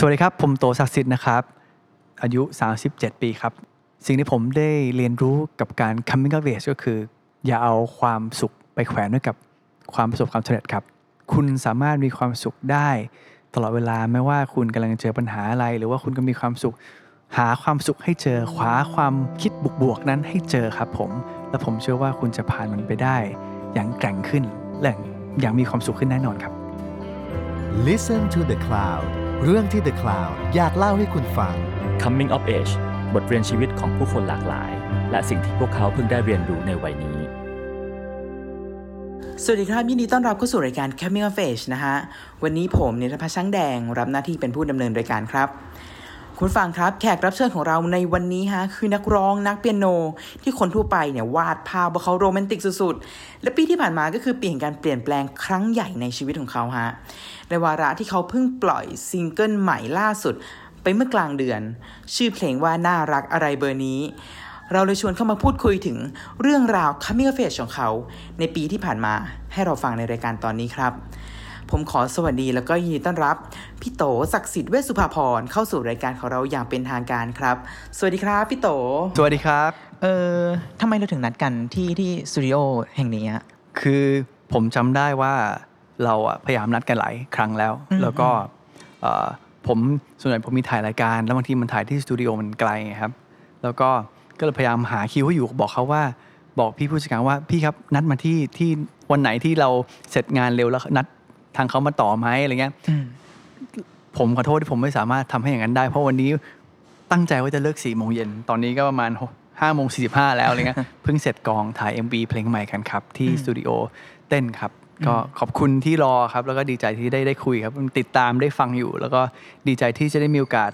สวัสดีครับ ผมโตศักดิ์สิทธิ์นะครับ อายุ 37 ปีครับ สิ่งที่ผมได้เรียนรู้กับการ coming of age ก็คือ อย่าเอาความสุขไปแขวนไว้กับความประสบความสำเร็จครับ คุณสามารถมีความสุขได้ตลอดเวลาไม่ว่าคุณกำลังเจอปัญหาอะไร หรือว่าคุณก็มีความสุข หาความสุขให้เจอคว้าความคิดบวกๆนั้นให้เจอครับผม และผมเชื่อว่าคุณจะผ่านมันไปได้ อย่างแกร่งขึ้นและอย่างมีความสุขขึ้นแน่นอนครับ Listen to the Cloud เรื่องที่ The Cloud อยากเล่าให้คุณฟัง Coming of Age บทเรียนชีวิตของผู้คนหลากหลาย และสิ่งที่พวกเขาเพิ่งได้เรียนรู้ในวัยนี้ สวัสดีครับ ยินดีต้อนรับเข้าสู่รายการ Coming of Age นะฮะ วันนี้ผมเนทพัชช่างแดง รับหน้าที่เป็นผู้ดำเนินรายการครับ คุณฟังครับแขกรับเชิญของเราในวันนี้ฮะคือนักร้องนักเปียโน ที่คนทั่วไปเนี่ยวาดภาพว่าเขาโรแมนติกสุดๆ และปีที่ผ่านมาก็คือปีแห่งการเปลี่ยนแปลงครั้งใหญ่ในชีวิตของเขาฮะในวาระที่เขาเพิ่งปล่อยซิงเกิลใหม่ล่าสุด ไปเมื่อกลางเดือน ชื่อเพลงว่าน่ารักอะไรเบอร์นี้ เราเลยชวนเข้ามาพูดคุยถึงเรื่องราว coming of age ของเขา ในปีที่ผ่านมาให้เราฟังในรายการตอนนี้ครับ ผมขอสวัสดีแล้วก็ยินดีต้อนรับ พี่โตศักดิ์สิทธิ์เวชสุภาพรเข้าสู่รายการของเราอย่างเป็นทางการครับ สวัสดีครับพี่โต สวัสดีครับ เออทำไมเราถึงนัดกันที่ที่สตูดิโอแห่งนี้อะคือผมจำได้ว่าเราอะพยายามนัดกันหลายครั้งแล้วอืมแล้วก็เอ่อผมส่วนใหญ่ผมมีถ่ายรายการ แล้วบางทีมันถ่ายที่สตูดิโอมันไกลไงครับ แล้วก็ก็เลยพยายามหาคิวให้อยู่บอกเขาว่า บอกพี่ผู้จัดการว่าพี่ครับนัดมาที่ที่วันไหนที่เราเสร็จงานเร็วแล้วนัด ทางเขามาต่อไหมอะไรเงี้ยอืมผมขอโทษที่ผมไม่สามารถทำให้อย่างนั้นได้ เพราะวันนี้ตั้งใจว่าจะเลิก4ี่โมงเย็นตอนนี้ก็ประมาณห้าโมงสี่สิบห้าแล้วอะไรเงี้ยเพิ่งเสร็จกองถ่าย MV เพลงใหม่กันครับ ที่สตูดิโอเต้นครับ ก็ขอบคุณที่รอครับ แล้วก็ดีใจที่ได้ได้คุยครับติดตามได้ฟังอยู่ แล้วก็ดีใจที่จะได้มีโอกาส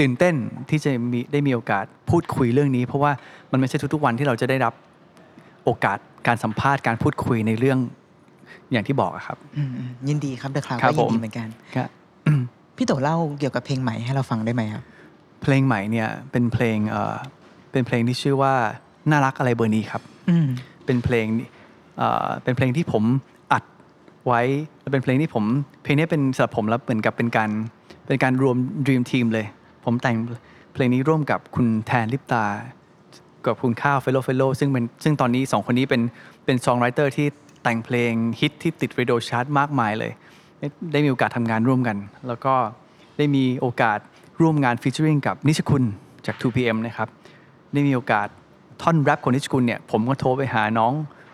ตื่นเต้นที่จะมีได้มีโอกาสพูดคุยเรื่องนี้ เพราะว่ามันไม่ใช่ทุกๆวันที่เราจะได้รับโอกาสการสัมภาษณ์การพูดคุยในเรื่อง อย่างที่บอกอะครับอืมอืมยินดีครับ The Cloud ครับก็ยินผมดีเหมือนกันครับพี่โตเล่าเกี่ยวกับเพลงใหม่ให้เราฟังได้ไหมครับ เพลงใหม่เนี่ยเป็นเพลงเอ่อเป็นเพลงที่ชื่อว่าน่ารักอะไรเบอร์นี้ครับอืมเป็นเพลงเอ่อเป็นเพลงที่ผมอัดไว้และเป็นเพลงที่ผม เพลงนี้เป็นสำหรับผมแล้วเหมือนกับเป็นการเป็นการรวม Dream Team เลย ผมแต่งเพลงนี้ร่วมกับคุณแทน Lipta กับคุณข้าว Fellow Fellow ซึ่งเป็นซึ่งตอนนี้สองคนนี้เป็นเป็น songwriter ที่ แต่งเพลงฮิตที่ติด radio chart มากมายเลยได้ได้มีโอกาสทำงานร่วมกัน แล้วก็ได้มีโอกาสร่วมงาน featuring กับนิชคุณจาก 2PM นะครับ ได้มีโอกาสท่อนแร็ปของนิชคุณเนี่ย ผมก็โทรไปหาน้อง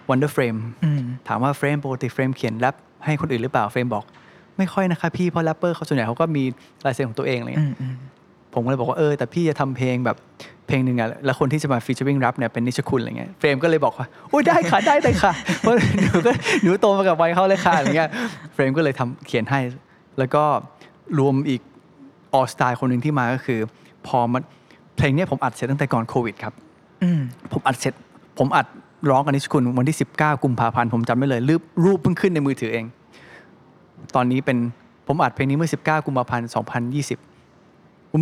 Wonder Frame อืมถามว่าเฟรมปกติเฟรมเขียนแร็ปให้คนอื่นหรือเปล่าเฟรมบอก ไม่ค่อยนะคะพี่เพราะแร็ปเปอร์เขาส่วนใหญ่เขาก็มีลายเซ็นของตัวเองอะไรอืเงี้ยมอืม ผมก็เลยบอกว่าเออแต่พี่จะทำเพลงแบบเพลงหนึ่งอะแล้วคนที่จะมาฟีเจอริงแรปเนี่ยเป็นนิชคุณอะไรเงี้ยเฟรมก็เลยบอกว่าโอ้ยได้ค่ะได้เลยค่ะเพราะหนูก็หนูโตมากับวัยเขาเลยค่ะอะไรเงี้ยเฟรมก็เลยทำเขียนให้ แล้วก็รวมอีกออสไตล์คนหนึ่งที่มาก็คือ พอมันเพลงเนี้ยผมอัดเสร็จตั้งแต่ก่อนโควิดครับอืมผมอัดเสร็จ ผมอัดร้องกับนิชคุณวันที่ 19 กุมภาพันธ์ผมจำไม่เลยรูปรูปเพิ่งขึ้นในมือถือเอง ตอนนี้เป็นผมอัดเพลงนี้เมื่อ 19 กุมภาพันธ์ 2020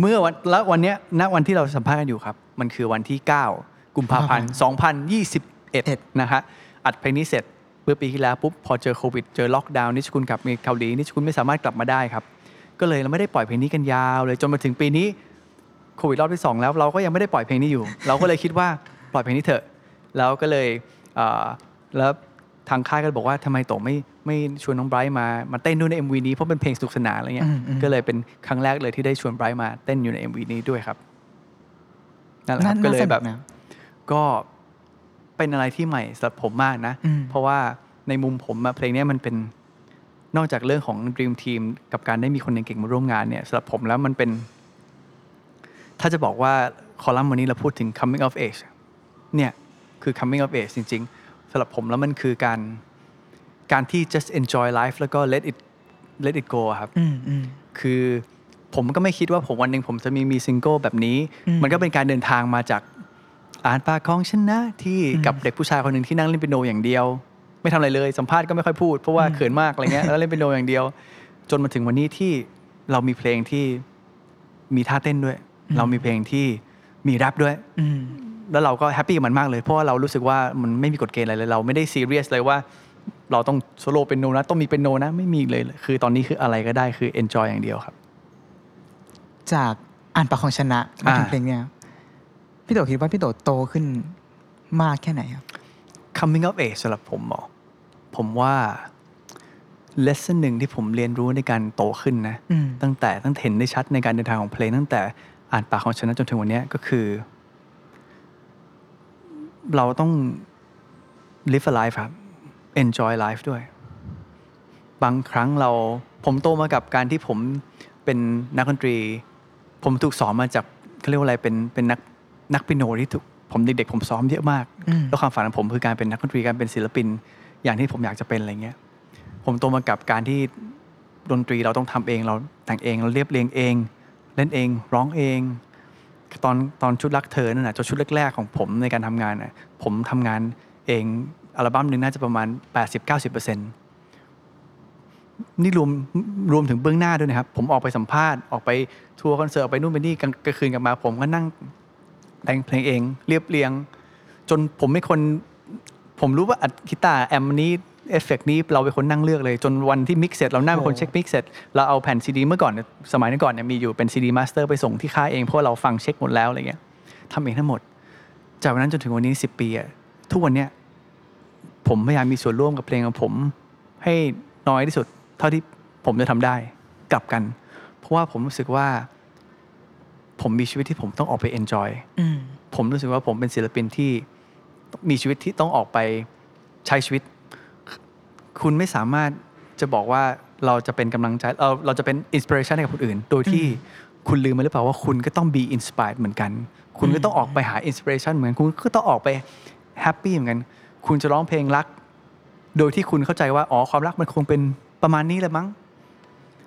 เมื่อวันแล้ววันเนี้ยณวันที่เราสัมภาษณ์กันอยู่ครับ มันคือวันที่ 9 กุมภาพันธ์ 2021 นะฮะอัดเพลงนี้เสร็จเมื่อปีที่แล้วปุ๊บพอเจอโควิดเจอล็อกดาวน์นิชคุณกลับมีเกาหลีนิชคุณไม่สามารถกลับมาได้ครับ ก็เลยเราไม่ได้ปล่อยเพลงนี้กันยาวเลยจนมาถึงปีนี้โควิดรอบที่สองแล้วเราก็ยังไม่ได้ปล่อยเพลงนี้อยู่ เราก็เลยคิดว่าปล่อยเพลงนี้เถอะ แล้วก็เลยเอ่อแล้วทางค่ายก็บอกว่าทำไมโตไม่ ไม่ชวนน้องไบรท์มามาเต้นด้วยใน MV นี้เพราะเป็นเพลงสนุกสนานอะไรเงี้ยอืมอืมก็เลยเป็นครั้งแรกเลยที่ได้ชวนไบรท์มาเต้นอยู่ใน MV นี้ด้วยครับนั่นแหละครับก็เลยแบบน่าสนุนะก็เป็นอะไรที่ใหม่สำหรับผมมากนะอืมเพราะว่าในมุมผมอะเพลงเนี้ยมันเป็นนอกจากเรื่องของ Dream Team กับการได้มีคนเก่งๆมาร่วมงานเนี่ยสำหรับผมแล้วมันเป็น ถ้าจะบอกว่าคอลัมน์วันนี้เราพูดถึง coming of age เนี่ยคือ coming of age จริง ๆสำหรับผมแล้วมันคือการ การที่ just enjoy life แล้วก็ let it let it go อะครับอืมอืมคือผมก็ไม่คิดว่าผมวันหนึ่งผมจะมีมีซิงเกิลแบบนี้อืมมันก็เป็นการเดินทางมาจากอ่านปากของฉันนะที่อืมกับเด็กผู้ชายคนหนึ่งที่นั่งเล่นเปียโนอย่างเดียว ไม่ทำอะไรเลยสัมภาษณ์ก็ไม่ค่อยพูดเพราะว่าอืมเขินมากอะไรเงี้ยแล้วเล่นเปียโนอย่างเดียว จนมาถึงวันนี้ที่เรามีเพลงที่มีท่าเต้นด้วย เรามีเพลงที่มีแร็ปด้วยอืมแล้วเราก็ happy กับมันมากเลยเพราะว่าเรารู้สึกว่ามันไม่มีกฎเกณฑ์อะไรเลยเราไม่ได้ซีเรียสเลยว่า เราต้องโซโล่เปียโนนะต้องมีเปียโนนะไม่มีเลยคือตอนนี้คืออะไรก็ได้คือ enjoy อย่างเดียวครับ จากอ่านปากของฉันนะมาถึงอ่าเพลงเนี้ยพี่โตคิดว่าพี่โตโตขึ้นมากแค่ไหนครับ coming of age สำหรับผมเหรอผมว่า lesson หนึ่งที่ผมเรียนรู้ในการโตขึ้นนะอืมตั้งแต่ตั้งแต่เห็นได้ชัดในการเดินทางของเพลง ตั้งแต่อ่านปากของชนะจนถึงวันเนี้ยก็คือ เราต้อง live a life ครับ enjoy life ด้วย บางครั้งเราผมโตมากับการที่ผมเป็นนักดนตรี ผมถูกสอนมาจากเขาเรียกว่าอะไรเป็นเป็นนักนักเปียโนที่ถูกผมเด็กๆผมซ้อมเยอะมากอืมแล้วความฝันของผมคือการเป็นนักดนตรีการเป็นศิลปิน อย่างที่ผมอยากจะเป็นอะไรเงี้ย ผมโตมากับการที่ดนตรีเราต้องทำเองเราแต่งเองเราเรียบเรียงเอง เล่นเองร้องเอง ตอนตอนชุดรักเธอนั่นนะจนชุดแรกๆของผมในการทำงานน่ะผมทำงานเอง อัลบั้มหนึ่งน่าจะประมาณ 80-90%นี่รวมรวมถึงเบื้องหน้าด้วยนะครับ ผมออกไปสัมภาษณ์ออกไปทัวร์คอนเสิร์ตออกไปนู่นไปนี่กลางกลางคืนกลับมา ผมก็นั่งแต่งเพลงเอง เรียบเรียง จนผมไม่คน ผมรู้ว่าอัดกีตาร์ amp นี้เอฟเฟกนี้เราเป็นคนนั่งเลือกเลย จนวันที่ mix เสร็จเรานั่งเป็นคนโอ้เช็ค mix เสร็จเราเอาแผ่นซีดีเมื่อก่อนเนี่ยสมัยก่อนเนี่ยมีอยู่เป็นซีดี master ไปส่งที่ค่ายเองเพราะว่าเราฟังเช็คหมดแล้วอะไรเงี้ยทำเองทั้งหมด จากวันนั้นจนถึงวันนี้ 10 ปีอะทุกวันเนี้ย ผมพยายามมีส่วนร่วมกับเพลงของผม ให้น้อยที่สุด เท่าที่ผมจะทำได้กลับกัน เพราะว่าผมรู้สึกว่า ผมมีชีวิตที่ผมต้องออกไป enjoy อืมผมรู้สึกว่าผมเป็นศิลปินที่มีชีวิตที่ต้องออกไปใช้ชีวิต คุณไม่สามารถจะบอกว่าเราจะเป็นกำลังใจเราเราจะเป็น inspiration ให้กับคนอื่น โดยที่คุณลืมไปหรือเปล่าว่าคุณก็ต้อง be inspired เหมือนกัน คุณก็ต้องออกไปหา inspiration เหมือนกันคุณก็ต้องออกไป happy เหมือนกัน คุณจะร้องเพลงรัก โดยที่คุณเข้าใจว่าอ๋อความรักมันคงเป็นประมาณนี้แหละมั้ง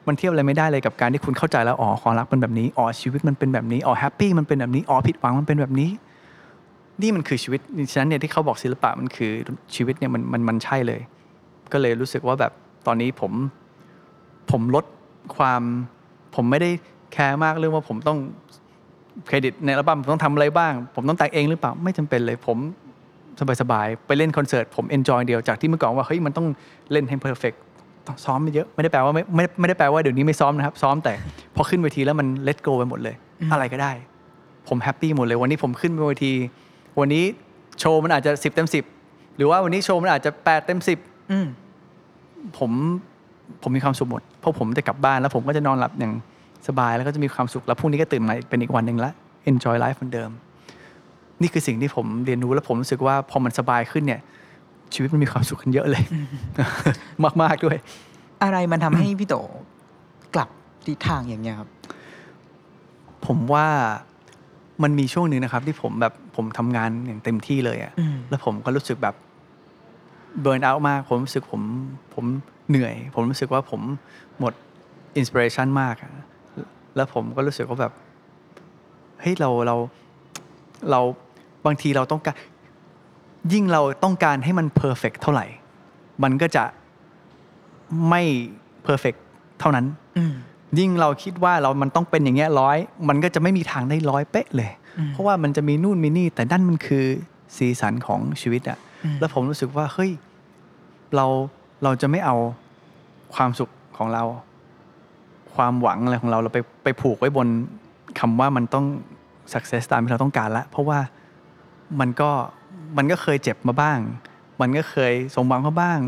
มันเทียบอะไรไม่ได้เลยกับการที่คุณเข้าใจแล้วอ๋อความรักเป็นแบบนี้อ๋อชีวิตมันเป็นแบบนี้อ๋อ happy มันเป็นแบบนี้อ๋อผิดหวังมันเป็นแบบนี้ นี่มันคือชีวิตฉะนั้นเนี่ยที่เขาบอกศิลปะมันคือชีวิตเนี่ยมันมันมันใช่เลย ก็เลยรู้สึกว่าแบบตอนนี้ผมผมลดความผมไม่ได้แคร์มากเรื่องว่าผมต้องเครดิตในอัลบั้มผมต้องทำอะไรบ้าง ผมต้องแต่งเองหรือเปล่าไม่จำเป็นเลยผม สบายๆ ไปเล่นคอนเสิร์ตผม enjoy เดียวจากที่เมื่อก่อนว่าเฮ้ยมันต้องเล่นให้ perfect ต้องซ้อมไม่เยอะไม่ได้แปลว่าไม่ไม่ไม่ได้แปลว่าเดี๋ยวนี้ไม่ซ้อมนะครับ ซ้อมแต่พอขึ้นเวทีแล้วมันเล t โกไปหมดเลย อะไรก็ได้ ผม happy หมดเลย วันนี้ผมขึ้นบนเวที วันนี้โชว์มันอาจจะสิบเต็มสิบหรือว่าวันนี้โชว์มันอาจจะแปดเต็มสิบอืมผมผมมีความสุขหมดเพราะผมจะกลับบ้านแล้วผมก็จะนอนหลับอย่างสบายแล้วก็จะมีความสุขแล้วพรุ่งนี้ก็ตื่นมาเป็นอีกวันหนึ่งละ enjoy life เหมือนเดิม นี่คือสิ่งที่ผมเรียนรู้แล้วผมรู้สึกว่าพอมันสบายขึ้นเนี่ย ชีวิตมันมีความสุขขึ้นเยอะเลย มากๆด้วย อะไรมันทำให้พี่โตกลับทิศทางอย่างเงี้ยครับ ผมว่ามันมีช่วงหนึ่งนะครับ ที่ผมแบบผมทำงานอย่างเต็มที่เลยอะอืมแล้วผมก็รู้สึกแบบเบิร์นเอาท์มาก ผมรู้สึกผมผมเหนื่อย ผมรู้สึกว่าผมหมดอินสปิเรชันมากอะแล้วผมก็รู้สึกว่าแบบเฮ้ยเราเราเรา บางทีเราต้องการยิ่งเราต้องการให้มัน perfect เท่าไหร่ มันก็จะไม่ perfect เท่านั้นอืมยิ่งเราคิดว่าเรามันต้องเป็นอย่างเงี้ยร้อยมันก็จะไม่มีทางได้ร้อยเป๊ะเลยอืมเพราะว่ามันจะมีนู่นมีนี่ แต่นั่นมันคือสีสันของชีวิตอะอืมแล้วผมรู้สึกว่าเฮ้ยเราเราจะไม่เอาความสุขของเรา ความหวังอะไรของเราเราไปไปผูกไว้บนคำว่ามันต้อง success ตามที่เราต้องการละเพราะว่า มันก็มันก็เคยเจ็บมาบ้าง มันก็เคยสมหวังมาบ้าง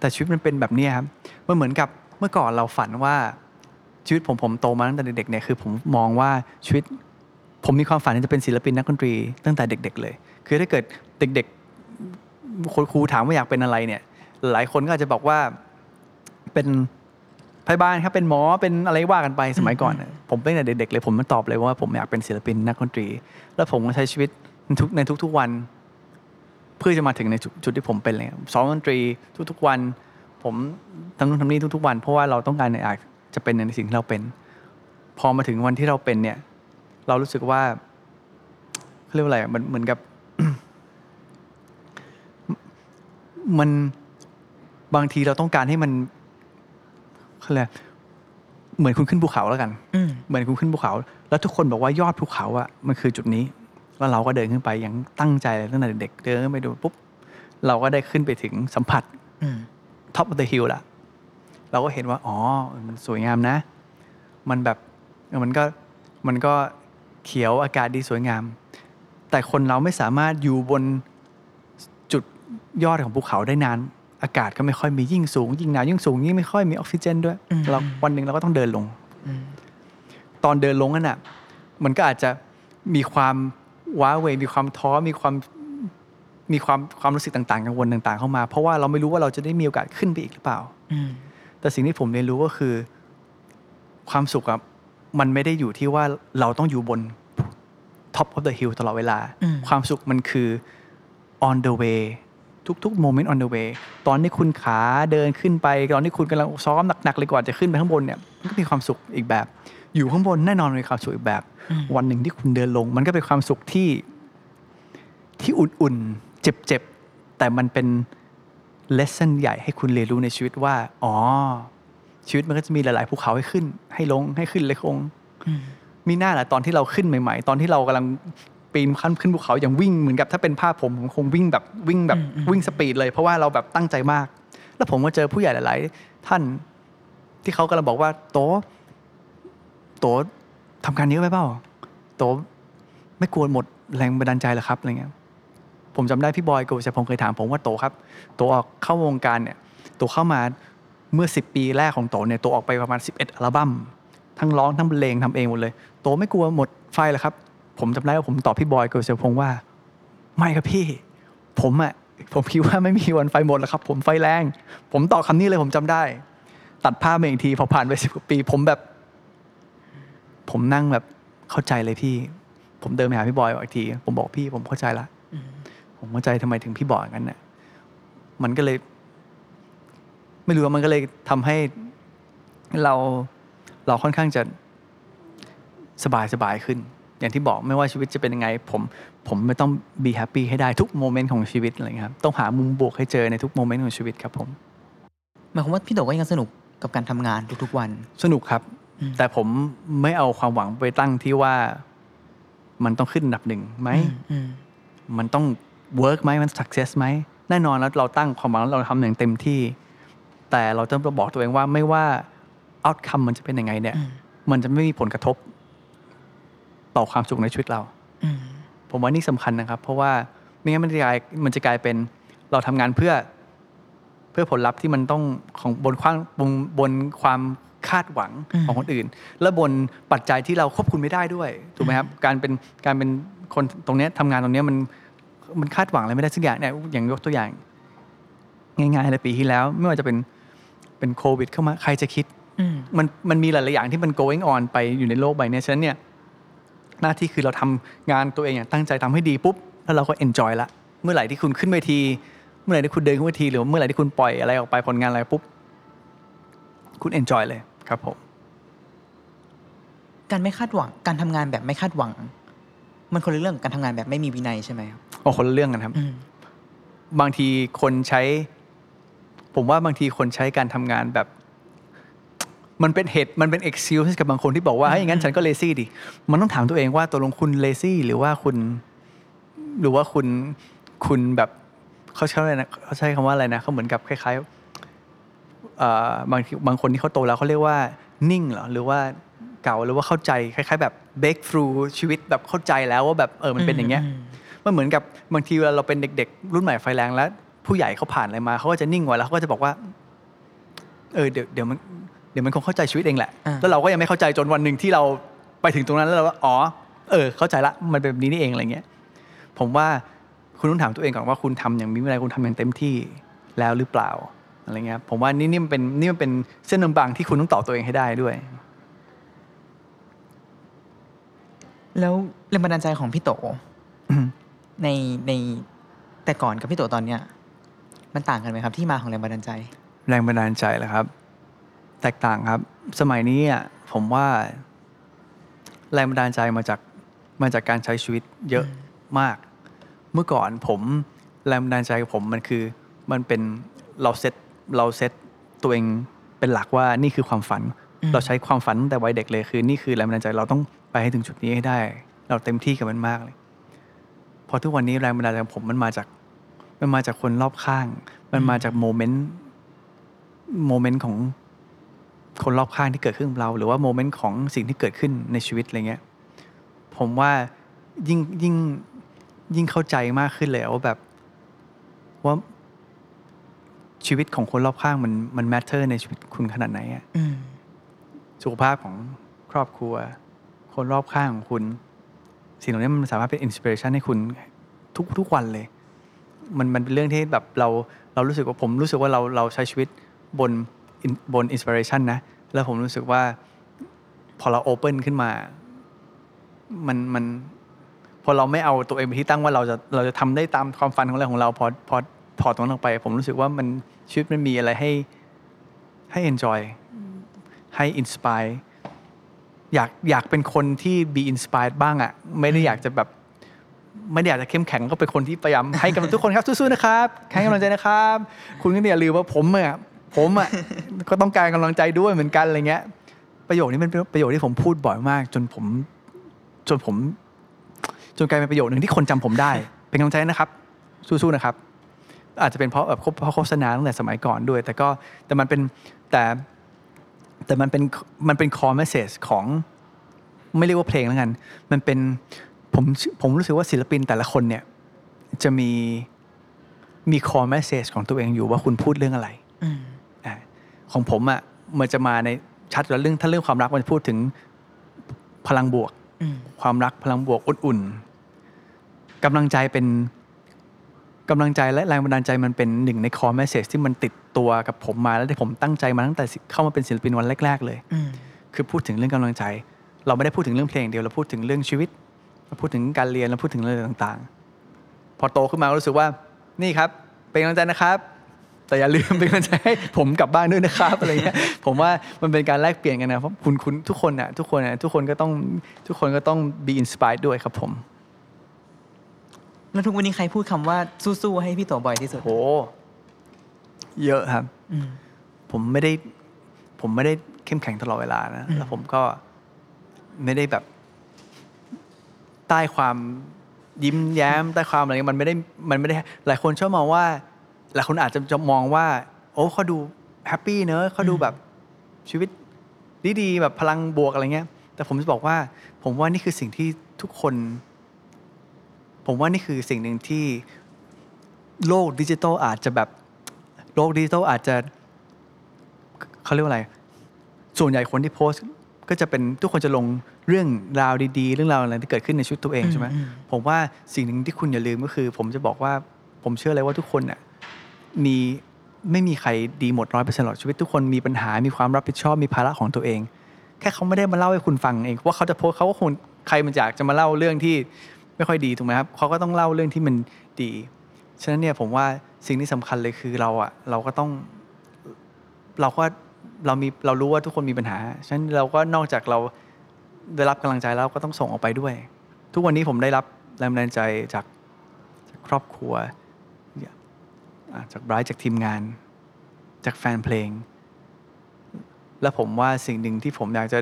แต่ชีวิตมันเป็นแบบนี้ครับมันเหมือนกับเมื่อก่อนเราฝันว่าชีวิตผมผมโตมาตั้งแต่เด็กๆเนี่ยคือผมมองว่าชีวิตผมมีความฝันที่จะเป็นศิลปินนักดนตรี ตั้งแต่เด็ก ๆ เลย คือถ้าเกิดเด็กๆคนครูถามว่าอยากเป็นอะไรเนี่ย หลายคนก็อาจจะบอกว่าเป็นพยาบาลครับเป็นหมอเป็นอะไรว่ากันไปสมัยก่อน ผมเป็นแต่เด็กๆเลยผมมาตอบเลยว่าผมอยากเป็นศิลปินนักดนตรี แล้วผมก็ใช้ชีวิต ในทุกในทุกๆวัน เพื่อจะมาถึงในจุดจุดที่ผมเป็นเลยซ้อมดนตรีทุกๆวัน ผมทำนู่นทำนี่ทุกๆวัน เพราะว่าเราต้องการอยากจะเป็นในสิ่งที่เราเป็น พอมาถึงวันที่เราเป็นเนี่ย เรารู้สึกว่าเขาเรียกว่าอะไรอะมันเหมือนกับ มันบางทีเราต้องการให้มันเขาเรียกอะไรเหมือนคุณขึ้นภูเขาแล้วกันอืมเหมือนคุณขึ้นภูเขา แล้วทุกคนบอกว่ายอดภูเขาอะมันคือจุดนี้ แล้วเราก็เดินขึ้นไปอย่างตั้งใจเลยตั้งแต่เด็กๆเดินขึ้นไปดูปุ๊บเราก็ได้ขึ้นไปถึงสัมผัสอืมท็อป of the hill ละเราก็เห็นว่า อ๋อมันสวยงามนะ มันแบบมันก็มันก็เขียวอากาศดีสวยงาม แต่คนเราไม่สามารถอยู่บนจุดยอดของภูเขาได้นาน อากาศก็ไม่ค่อยมียิ่งสูง ยิ่งหนาวยิ่งสูงยิ่งไม่ค่อยมีออกซิเจนด้วยอืมเราวันหนึ่งเราก็ต้องเดินลงอืมตอนเดินลงนั่นน่ะ มันก็อาจจะมีความ ว้าเหวมีความท้อมีความมีความความรู้สึกต่างๆกังวลต่าง ๆ เข้ามา เพราะว่าเราไม่รู้ว่าเราจะได้มีโอกาสขึ้นไปอีกหรือเปล่าอืมแต่สิ่งที่ผมเรียนรู้ก็คือ ความสุขอะมันไม่ได้อยู่ที่ว่าเราต้องอยู่บน top of the hill ตลอดเวลาอืมความสุขมันคือ on the way ทุกๆ moment on the way ตอนที่คุณขาเดินขึ้นไป ตอนที่คุณกำลังซ้อมหนักๆเลยกว่าจะขึ้นไปข้างบนเนี่ยมันก็มีความสุขอีกแบบ อยู่ข้างบนแน่นอนมีความสุขอีกแบบ วันหนึ่งที่คุณเดินลง มันก็เป็นความสุขที่ที่อุ่นๆเจ็บๆแต่มันเป็น lesson ใหญ่ให้คุณเรียนรู้ในชีวิตว่า อ๋อ ชีวิตมันก็จะมีหลายๆภูเขาให้ขึ้น ให้ลงให้ขึ้นเลยคงอืมมีหน้าแหละตอนที่เราขึ้นใหม่ๆ ตอนที่เรากำลังปีนขั้นขึ้นภูเขาอย่างวิ่งเหมือนกับถ้าเป็นภาพผมผมคงวิ่งแบบวิ่งแบบอืมอืมวิ่งสปีดเลย เพราะว่าเราแบบตั้งใจมาก แล้วผมก็เจอผู้ใหญ่หลาย ๆ ท่านที่เขากำลังบอกว่าโต โตทำการเยอะไปเปล่าโตไม่กลัวหมดแรงบันดาลใจหรอครับอะไรเงี้ยผมจำได้พี่บอยโกวิชพงศ์เคยถามผมว่าโตครับ โตออกเข้าวงการเนี่ยโตเข้ามาเมื่อ 10 ปีแรกของโตเนี่ยโตออกไปประมาณ 11 อัลบั้มทั้งร้องทั้งบรรเลงทำเองหมดเลย โตไม่กลัวหมดไฟหรอครับ ผมจำได้ว่าผมตอบพี่บอยโกวิชพงศ์ว่า ไม่ครับพี่ ผมอะผมคิดว่าไม่มีวันไฟหมดแล้วครับ ผมไฟแรง ผมตอบคำนี้เลยผมจำได้ ตัดภาพมาอีกทีพอผ่านไปสิบกว่าปี ผมแบบ ผมนั่งแบบเข้าใจเลยพี่ ผมเดินไปหาพี่บอยอีกที ผมบอกพี่ผมเข้าใจละอืมผมเข้าใจทำไมถึงพี่บอกอย่างนั้นน่ะ มันก็เลย ไม่รู้ว่ามันก็เลยทำให้เราเราค่อนข้างจะสบายสบายขึ้น อย่างที่บอกไม่ว่าชีวิตจะเป็นยังไง ผมผมไม่ต้อง be happy ให้ได้ทุกโมเมนต์ของชีวิตอะไรเงี้ยครับต้องหามุมบวกให้เจอในทุกโมเมนต์ของชีวิตครับผมหมายความว่าพี่โตก็ยังสนุกกับการทำงานทุกๆวัน สนุกครับอืม แต่ผมไม่เอาความหวังไปตั้งที่ว่ามันต้องขึ้นอันดับหนึ่งไหมอือืมมันต้อง work ไหมมัน success ไหมแน่นอนแล้วเราตั้งความหวังแล้วเราทำอย่างเต็มที่ แต่เราต้องบอกตัวเองว่าไม่ว่า outcome มันจะเป็นยังไง เนี่ยอืมมันจะไม่มีผลกระทบ ต่อความสุขในชีวิตเราอืมผมว่านี่สำคัญนะครับ เพราะว่าไม่งั้นมันจะกลายมันจะกลายเป็นเราทำงานเพื่อ เพื่อผลลัพธ์ที่มันต้องของบนความบนบนความ คาดหวังอืมของคนอื่น และบนปัจจัยที่เราควบคุมไม่ได้ด้วยถูกไหมครับการเป็นการเป็นคนตรงเนี้ยทำงานตรงเนี้ยมันมันคาดหวังอะไรไม่ได้สักอย่างเนี่ยอย่างยกตัวอย่าง ง่ายๆเลยปีที่แล้ว ไม่ว่าจะเป็นเป็นโควิด เข้ามาใครจะคิดอืมมันมันมีหลายๆอย่างที่มัน going on ไปอยู่ในโลกใบเนี้ยฉะนั้นเนี่ยหน้าที่คือเราทำงานตัวเองอย่างตั้งใจทำให้ดีปุ๊บแล้วเราก็ enjoy ละเมื่อไหร่ที่คุณขึ้นเวที เมื่อไหร่ที่คุณเดินขึ้นเวทีหรือว่าเมื่อไหร่ที่คุณปล่อยอะไรออกไปผลงานอะไรปุ๊บคุณ enjoy เลย ครับผม การไม่คาดหวัง การทำงานแบบไม่คาดหวัง มันคนละเรื่องกับการทำงานแบบไม่มีวินัยใช่ไหมครับโอ้คนละเรื่องกันครับอืมบางทีคนใช้ ผมว่าบางทีคนใช้การทำงานแบบ มันเป็นเหตุมันเป็น excuse ให้กับบางคนที่บอกว่าเฮ้ยงั้นฉันก็ lazy ดิ มันต้องถามตัวเองว่าตกลงคุณ lazy หรือว่าคุณ หรือว่าคุณคุณแบบเขาใช้อะไรนะเขาใช้คำว่าอะไรนะเขาเหมือนกับคล้ายๆเอ่อ บางทีบางคนที่เขาโตแล้วเขาเรียกว่านิ่งเหรอหรือว่าเก่าหรือว่าเข้าใจคล้าย ๆ แบบ break through ชีวิตแบบเข้าใจแล้วว่าแบบเออมันเป็นอย่างเงี้ยอืมมันเหมือนกับบางทีเวลาเราเป็นเด็ก ๆ รุ่นใหม่ไฟแรงแล้ว ผู้ใหญ่เขาผ่านอะไรมาเขาก็จะนิ่งไว้แล้วเขาก็จะบอกว่า เออเดี๋ยวเดี๋ยวมันเดี๋ยวมันคงเข้าใจชีวิตเองแหละอ่าแล้วเราก็ยังไม่เข้าใจจนวันหนึ่งที่เราไปถึงตรงนั้นแล้วเราว่าอ๋อ เออ เข้าใจละมันเป็นแบบนี้นี่เองอะไรเงี้ย ผมว่าคุณต้องถามตัวเองก่อนว่าคุณทำอย่างมีวินัยคุณทำอย่างเต็มที่แล้วหรือเปล่า อะไรเงี้ยผมว่านี่นี่มันเป็นนี่มันเป็นเส้นบางๆที่คุณต้องตอบตัวเองให้ได้ด้วย แล้วแรงบันดาลใจของพี่โตอืมในในแต่ก่อนกับพี่โตตอนเนี้ย มันต่างกันไหมครับ ที่มาของแรงบันดาลใจ แรงบันดาลใจเหรอครับ แตกต่างครับ สมัยนี้อะผมว่า แรงบันดาลใจมาจากมาจากการใช้ชีวิตเยอะมาก เมื่อก่อนผมแรงบันดาลใจของผมมันคือมันเป็นเราเซต เราเซตตัวเองเป็นหลักว่านี่คือความฝันอืมเราใช้ความฝันตั้งแต่วัยเด็กเลยคือ นี่คือแรงบันดาลใจเราต้องไปให้ถึงจุดนี้ให้ได้ เราเต็มที่กับมันมากเลย พอทุกวันนี้แรงบันดาลใจของผมมันมาจาก มันมาจากคนรอบข้าง มันมาจากโมเมนต์โมเมนต์ของคนรอบข้างที่เกิดขึ้นกับเรา หรือว่า moment ของสิ่งที่เกิดขึ้นในชีวิตอะไรเงี้ยผมว่ายิ่งยิ่งยิ่งเข้าใจมากขึ้นเลยว่าแบบว่า ชีวิตของคนรอบข้างมันมัน matter ในชีวิตคุณขนาดไหนอะอืมสุขภาพของครอบครัว คนรอบข้างของคุณ สิ่งเหล่านี้มันสามารถเป็น inspiration ให้คุณทุกทุกวันเลย มันมันเป็นเรื่องที่แบบเราเรารู้สึกว่าผมรู้สึกว่าเราเราใช้ชีวิตบนบนอินสปิเรชันนะ แล้วผมรู้สึกว่า พอเราโอเปนขึ้นมา มันมันพอเราไม่เอาตัวเองไปนที่ตั้งว่าเราจะเราจะทำได้ตามความฝันของเราของเรา พอพอ ถอดตรงนั้นออกไป ผมรู้สึกว่ามันชีวิตมันมีอะไรให้ให้ enjoy ให้ inspire อยากอยากเป็นคนที่ be inspired บ้างอะ่ะ ไม่ได้อยากจะแบบ ไม่ได้อยากจะเข้มแข็งก็เป็นคนที่พยายามให้กำลังทุกคนครับสู้ๆนะครับให้กำลังใจนะครับ คุณก็อย่าลืมว่าผมอะผมอะก็ต้องการกำลังใจด้วยเหมือนกันอะไรเงี้ย ประโยคนี้เป็นประโยคที่ผมพูดบ่อยมาก จนผมจนผมจนกลายเป็นประโยคหนึ่งที่คนจำผมได้ เป็นกำลังใจนะครับ สู้ๆนะครับ อาจจะเป็นเพราะแบบเพราะโฆษณาตั้งแต่สมัยก่อนด้วย แต่ก็แต่มันเป็นแต่แต่มันเป็นมันเป็น core message ของไม่เรียกว่าเพลงแล้วกัน มันเป็นผมผมรู้สึกว่าศิลปินแต่ละคนเนี่ยจะมีมี core message ของตัวเองอยู่ว่าคุณพูดเรื่องอะไรอืมอะของผมอะมันจะมาในชัดอยู่แล้วเรื่องถ้าเรื่องความรักมันจะพูดถึงพลังบวกอืมความรักพลังบวกอุ่นๆกำลังใจเป็น กำลังใจและแรงบันดาลใจมันเป็นหนึ่งใน core message ที่มันติดตัวกับผมมาแล้วที่ผมตั้งใจมาตั้งแต่เข้ามาเป็นศิลปินวันแรก ๆ เลยอืมคือพูดถึงเรื่องกำลังใจ เราไม่ได้พูดถึงเรื่องเพลงเดียวเราพูดถึงเรื่องชีวิต เราพูดถึงการเรียนเราพูดถึงเรื่องต่างๆ พอโตขึ้นมาก็รู้สึกว่านี่ครับ เป็นกำลังใจนะครับ แต่อย่าลืมเป็นกำลังใจให้ผมกลับบ้านด้วยนะครับอะไรเงี้ยผมว่ามันเป็นการแลกเปลี่ยนกันนะเพราะคุณคุณทุกคนน่ะทุกคนน่ะทุกคนก็ต้องทุกคนก็ต้อง be inspired ด้วยครับผม แล้วทุกวันนี้ใครพูดคำว่าสู้ๆให้พี่โตบ่อยที่สุดโห เยอะครับ อืม ผมไม่ได้ ผมไม่ได้เข้มแข็งตลอดเวลานะอืม แล้วผมก็ไม่ได้แบบ ใต้ความยิ้มแย้มใต้ความอะไรเงี้ยมันไม่ได้มันไม่ได้ หลายคนชอบมองว่า หลายคนอาจจะจะมองว่า โอ้เขาดูแฮปปี้เนอะเขาดูแบบชีวิตดีๆแบบพลังบวกอะไรเงี้ย แต่ผมจะบอกว่า ผมว่านี่คือสิ่งที่ทุกคน ผมว่านี่คือสิ่งหนึ่งที่โลกดิจิทัลอาจจะแบบโลกดิจิทัลอาจจะเขาเรียกว่าอะไร ส่วนใหญ่คนที่โพสต์ก็จะเป็นทุกคนจะลงเรื่องราวดีๆ เรื่องราวอะไรที่เกิดขึ้นในชีวิตตัวเองใช่ไหมอืมผมว่าสิ่งหนึ่งที่คุณอย่าลืมก็คือ ผมจะบอกว่าผมเชื่อเลยว่าทุกคนน่ะมีไม่มีใครดีหมดร้อยเปอร์เซ็นต์หรอกชีวิตทุกคนมีปัญหามีความรับผิดชอบมีภาระของตัวเอง แค่เขาไม่ได้มาเล่าให้คุณฟังเองว่าเขาจะโพสต์เขาก็คงใครมันอยากจะมาเล่าเรื่องที่ ไม่ค่อยดีถูกไหมครับเขาก็ต้องเล่าเรื่องที่มันดี ฉะนั้นเนี่ยผมว่าสิ่งที่สำคัญเลยคือเราอะเราก็ต้อง เราก็เรามีเรารู้ว่าทุกคนมีปัญหา ฉะนั้นเราก็นอกจากเราได้รับกำลังใจแล้วก็ต้องส่งออกไปด้วย ทุกวันนี้ผมได้รับแรงบันดาลใจจากจากครอบครัวจากไบรท์จากทีมงาน จากแฟนเพลง และผมว่าสิ่งหนึ่งที่ผมอยากจะ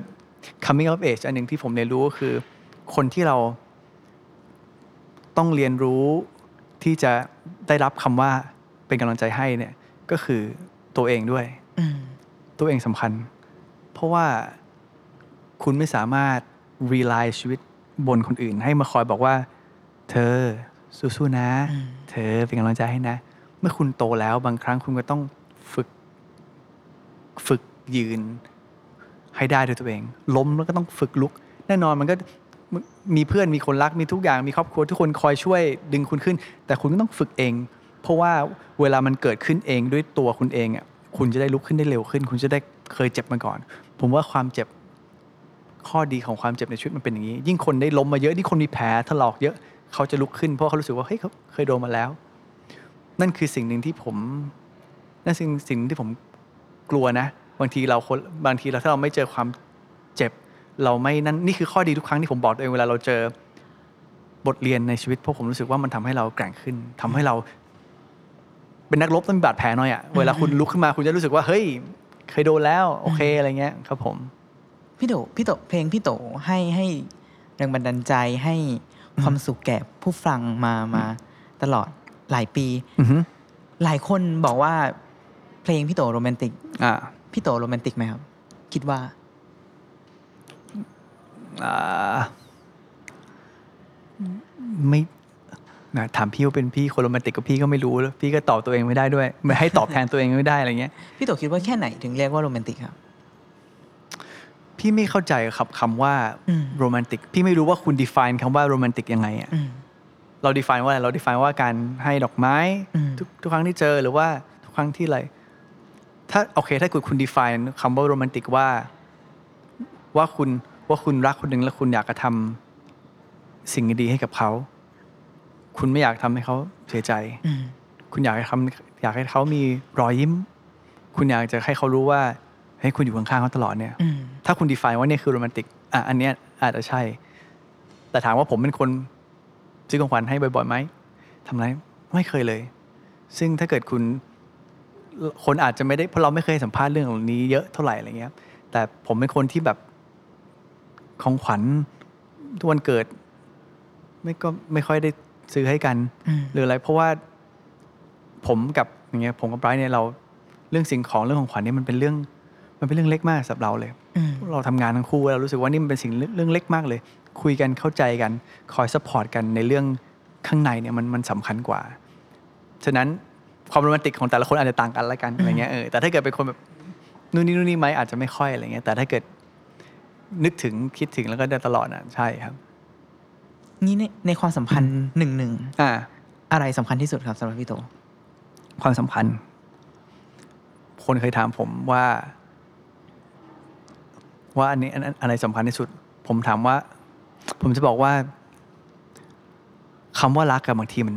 coming of age อันหนึ่งที่ผมเรียนรู้ก็คือ คนที่เรา ต้องเรียนรู้ที่จะได้รับคำว่าเป็นกำลังใจให้เนี่ยก็คือตัวเองด้วยอืมตัวเองสำคัญ เพราะว่าคุณไม่สามารถ rely ชีวิตบนคนอื่น ให้มาคอยบอกว่า เธอสู้ๆนะอืมเธอเป็นกำลังใจให้นะ เมื่อคุณโตแล้วบางครั้งคุณก็ต้องฝึก ฝึกยืนให้ได้ด้วยตัวเอง ล้มแล้วก็ต้องฝึกลุก แน่นอนมันก็ มีเพื่อนมีคนรักมีทุกอย่างมีครอบครัวทุกคนคอยช่วยดึงคุณขึ้น แต่คุณก็ต้องฝึกเอง เพราะว่าเวลามันเกิดขึ้นเองด้วยตัวคุณเองอะคุณจะได้ลุกขึ้นได้เร็วขึ้น คุณจะได้เคยเจ็บมาก่อน ผมว่าความเจ็บข้อดีของความเจ็บในชีวิตมันเป็นอย่างนี้ ยิ่งคนได้ล้มมาเยอะยิ่คนมีแผลถลอกเยอะเขาจะลุกขึ้น เพราะเขารู้สึกว่าเฮ้ยเขาเคยโดนมาแล้ว นั่นคือสิ่งหนึ่งที่ผมนั่นสิ่งสิ่งที่ผมกลัวนะ บางทีเราคนบางทีเราถ้าเราไม่เจอความเจ็บ เราไม่นั่นนี่คือข้อดีทุกครั้งที่ผมบอกตัวเองเวลาเราเจอบทเรียนในชีวิตเพราะผมรู้สึกว่ามันทำให้เราแกร่งขึ้นทำให้เรา เป็นนักรบต้องมีบาดแผลหน่อยอะเวลาคุณลุกขึ้นมาคุณจะรู้สึกว่าเฮ้ย เคยโดนแล้วโอเคอะไรเงี้ยครับ ผม พี่โตพี่โตเพลงพี่โตให้ให้แรงบันดาลใจให้ความสุขแก่ผู้ฟังมามาตลอดหลายปีอือฮึหลายคนบอกว่าเพลงพี่โตโรแมนติกอ่าพี่โตโรแมนติกไหมครับ คิดว่า อ่านะถามพี่ว่าเป็นพี่คนโรแมนติกกับพี่ก็ไม่รู้แล้วพี่ก็ตอบตัวเองไม่ได้ด้วยไม่ให้ตอบแทนตัวเองไม่ได้อะไรเงี้ยพี่โตคิดว่าแค่ไหนถึงเรียกว่าโรแมนติกครับ พี่ไม่เข้าใจครับคำว่าอืมโรแมนติกพี่ไม่รู้ว่าคุณ define คำว่าโรแมนติกยังไงอะอืมเรา define ว่าอะไรเรา define ว่าการให้ดอกไม้อืมทุกทุกครั้งที่เจอหรือว่าทุกครั้งที่อะไรถ้าโอเค ถ้าคุณคุณ define คำว่าโรแมนติกว่า ว่าคุณ ว่าคุณรักคนหนึ่งแล้วคุณอยากกระทำสิ่งดีๆให้กับเขา คุณไม่อยากทำให้เขาเสียใจอืมคุณอยากให้ทำอยากให้เขามีรอยยิ้ม คุณอยากจะให้เขารู้ว่าให้ยคุณอยู่ข้างๆเขาตลอดเนี่ยอืมถ้าคุณ define ว่าเนี่ยคือโรแมนติก อะ อันเนี้ยอาจจะใช่ แต่ถามว่าผมเป็นคนซื้อของขวัญให้บ่อยๆไหมทำไรไม่เคยเลย ซึ่งถ้าเกิดคุณคนอาจจะไม่ได้เพราะเราไม่เคยสัมภาษณ์เรื่องเหล่านี้เยอะเท่าไหร่อะไรเงี้ย แต่ผมเป็นคนที่แบบ ของขวัญทุกวันเกิด ไม่ก็ไม่ค่อยได้ซื้อให้กันอืมหรืออะไร เพราะว่าผมกับอย่างเงี้ยผมกับไบรท์เนี่ยเราเรื่องสิ่งของเรื่องของขวัญเนี่ยมันเป็นเรื่อง มันเป็นเรื่องเล็กมากสำหรับเราเลยอืมเราทำงานทั้งคู่เรารู้สึกว่านี่มันเป็นสิ่งเรื่องเรื่องเล็กมากเลย คุยกันเข้าใจกันคอย support กันในเรื่องข้างในเนี่ยมันมันสำคัญกว่า ฉะนั้นความโรแมนติกของแต่ละคนอาจจะต่างกันละกันอะไรเงี้ยเออแต่ถ้าเกิดเป็นคนแบบนู่นนี่นู่นนี่ไหมอาจจะไม่ค่อยอะไรเงี้ยแต่ถ้าเกิด นึกถึงคิดถึงแล้วก็ได้ตลอดอะใช่ครับ นี่ในในความสัมพันธ์หนึ่งหนึ่งอ่า อะไรสำคัญที่สุดครับสำหรับพี่โต ความสัมพันธ์ คนเคยถามผมว่า ว่าอันนี้อันอันอะไรสำคัญที่สุด ผมถามว่า ผมจะบอกว่าคำว่ารักกับบางทีมัน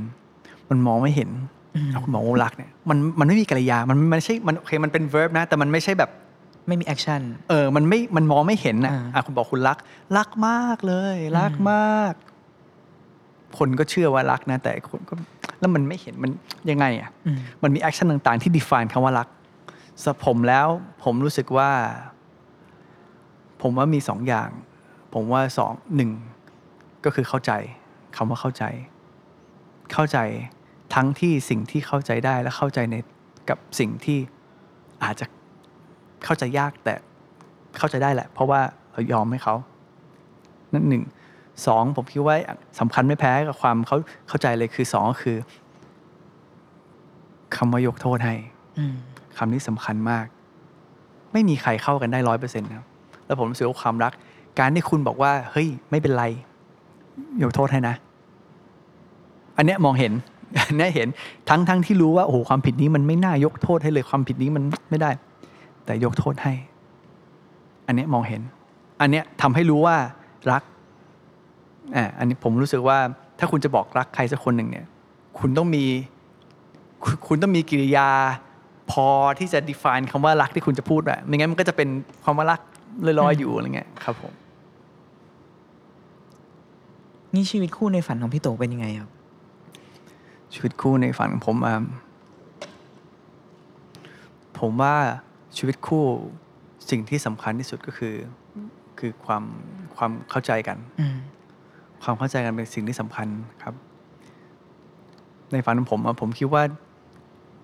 มันมองไม่เห็นอืมเอาคุณบอกว่ารักเนี่ยมันมันไม่มีกริยามันมันไม่ใช่มันโอเคมันเป็น verb นะ แต่มันไม่ใช่แบบ ไม่มี action เออ มันไม่ มันมองไม่เห็นนะอ่าอะคุณบอกคุณรัก รักมากเลย รักอืมมาก คนก็เชื่อว่ารักนะ แต่คนก็ แล้วมันไม่เห็น มันยังไงอะอืมมันมี action ต่างๆ ที่ define คำว่ารักสำหรับผมแล้ว ผมรู้สึกว่า ผมว่ามีสองอย่าง ผมว่าสองหนึ่งก็คือเข้าใจคำว่าเข้าใจ เข้าใจทั้งที่สิ่งที่เข้าใจได้และเข้าใจในกับสิ่งที่อาจจะ เข้าใจยากแต่เข้าใจได้แหละ เพราะว่าเรายอมให้เขานั่นหนึ่งสองผมคิดว่าสำคัญไม่แพ้กับความเข้าเข้าใจเลยคือสองก็คือคำว่ายกโทษให้อืมคำนี้สำคัญมาก ไม่มีใครเข้ากันได้ร้อยเปอร์เซ็นต์ครับแล้วผมรู้สึกว่าความรัก การที่คุณบอกว่า เฮ้ย ไม่เป็นไร ยกโทษให้นะ อันเนี้ยมองเห็นอันเนี้ยเห็นทั้งทั้งที่รู้ว่าโอ้โหความผิดนี้มันไม่น่ายกโทษให้เลยความผิดนี้มันไม่ได้ แต่ยกโทษให้ อันเนี้ยมองเห็น อันเนี้ยทำให้รู้ว่ารักอ่าอันนี้ผมรู้สึกว่าถ้าคุณจะบอกรักใครสักคนหนึ่งเนี่ย คุณต้องมีคุณคุณต้องมีกิริยา พอที่จะ define คำว่ารักที่คุณจะพูดอะไม่งั้นมันก็จะเป็นความว่ารักลอยๆอยู่อะไรเงี้ยครับผมนี่ชีวิตคู่ในฝันของพี่โตเป็นยังไงครับ ชีวิตคู่ในฝันของผมอะผมว่า ชีวิตคู่สิ่งที่สำคัญที่สุดก็คือ คือความความเข้าใจกันอืมความเข้าใจกันเป็นสิ่งที่สำคัญครับ ในฝันของผมอะผมคิดว่า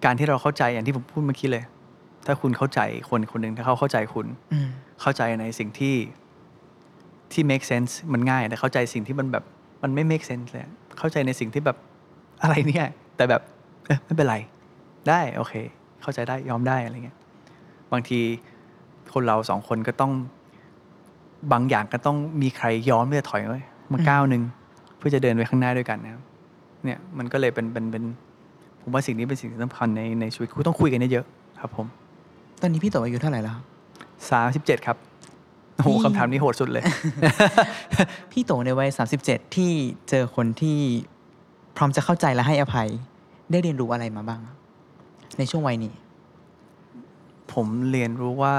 การที่เราเข้าใจอย่างที่ผมพูดเมื่อกี้เลย ถ้าคุณเข้าใจคนคนหนึ่งถ้าเขาเข้าใจคุณอืมเข้าใจในสิ่งที่ที่ make sense มันง่ายแต่เข้าใจสิ่งที่มันแบบ มันไม่ make sense เลยเข้าใจในสิ่งที่แบบอะไรเนี่ย แต่แบบเออไม่เป็นไร ได้ โอเค เข้าใจได้ยอมได้อะไรเงี้ย บางทีคนเราสองคนก็ต้องบางอย่างก็ต้องมีใครยอมที่จะถอยไว้มาก้าวหนึ่งเพื่อจะเดินไปข้างหน้าด้วยกันนะครับเนี่ยมันก็เลยเป็นเป็นเป็นผมว่าสิ่งนี้เป็นสิ่งที่สำคัญในในชีวิตคู่ต้องคุยกันเยอะๆครับผม ตอนนี้พี่โตอายุเท่าไหร่แล้วครับสามสิบเจ็ดครับโอ้โหพี่คำถามนี้โหดสุดเลย พี่โตในวัย37ที่เจอคนที่พร้อมจะเข้าใจและให้อภัย ได้เรียนรู้อะไรมาบ้างครับในช่วงวัยนี้ ผมเรียนรู้ว่า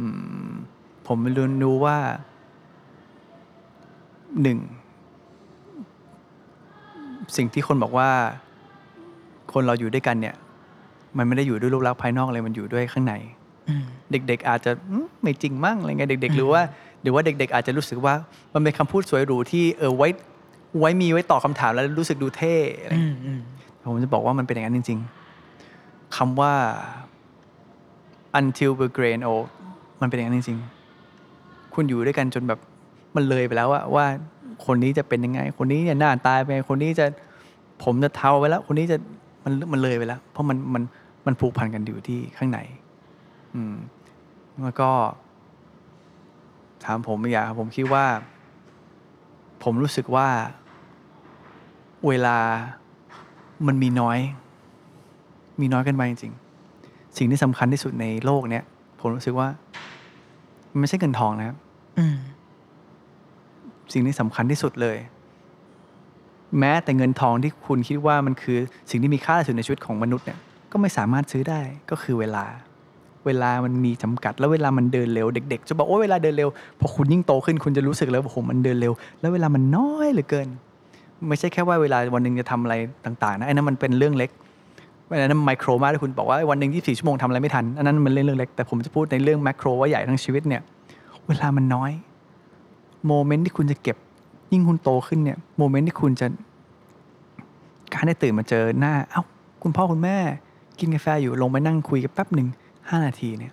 อืมผมเรียนรู้ว่าหนึ่ง สิ่งที่คนบอกว่า คนเราอยู่ด้วยกันเนี่ย มันไม่ได้อยู่ด้วยรูปลักษณ์ภายนอกเลยมันอยู่ด้วยข้างในอืมเด็ก ๆ อาจจะอืมไม่จริงมั่งอะไรเงี้ยเด็ก ๆ หรือว่าหรือว่าเด็ก ๆ อาจจะรู้สึกว่า มันเป็นคำพูดสวยหรูที่เออไว้ไว้มีไว้ตอบคำถามแล้วรู้สึกดูเท่อะไรอืเงี้ยมอืมผมจะบอกว่ามันเป็นอย่างนั้นจริง ๆ คำว่า until we're gray and old มันเป็นอย่างนั้นจริงๆคุณอยู่ด้วยกันจนแบบมันเลยไปแล้วอะว่าคนนี้จะเป็นยังไง คนนี้เนี่ยหน้าตายไปคนนี้จะผมจะเทาไปแล้ว คนนี้จะมันมันเลยไปแล้ว เพราะมันมันมันผูกพันกันอยู่ที่ข้างในอืมแล้วก็ ถามผมอีกอย่างผมคิดว่า ผมรู้สึกว่า เวลามันมีน้อย มีน้อยกันไปจริงๆ สิ่งที่สำคัญที่สุดในโลกเนี้ยผมรู้สึกว่า มันไม่ใช่เงินทองนะครับอืมสิ่งที่สำคัญที่สุดเลย แม้แต่เงินทองที่คุณคิดว่ามันคือ สิ่งที่มีค่าที่สุดในชีวิตของมนุษย์เนี่ยก็ไม่สามารถซื้อได้ก็คือเวลา เวลามันมีจำกัด แล้วเวลามันเดินเร็ว เด็ก ๆ จะบอกว่าเวลาเดินเร็วพอคุณยิ่งโตขึ้นคุณจะรู้สึกแล้วว่าโอ้โหมันเดินเร็ว แล้วเวลามันน้อยเหลือเกิน ไม่ใช่แค่ว่าเวลาวันหนึ่งจะทำอะไรต่าง ๆ นะไอ้นั้นมันเป็นเรื่องเล็ก อันนั้นไมโครมากที่คุณบอกว่าวันหนึ่ง24 ชั่วโมงทำอะไรไม่ทัน อันนั้นมันเรื่องเล็ก แต่ผมจะพูดในเรื่องแมคโครว่าใหญ่ทั้งชีวิตเนี่ย เวลามันน้อย โมเมนต์ที่คุณจะเก็บ ยิ่งคุณโตขึ้นเนี่ย โมเมนต์ที่คุณจะ การได้ตื่นมาเจอหน้า เอ้า คุณพ่อคุณแม่ กินกาแฟอยู่ ลงไปนั่งคุยกันแป๊บหนึ่งห้านาทีเนี่ย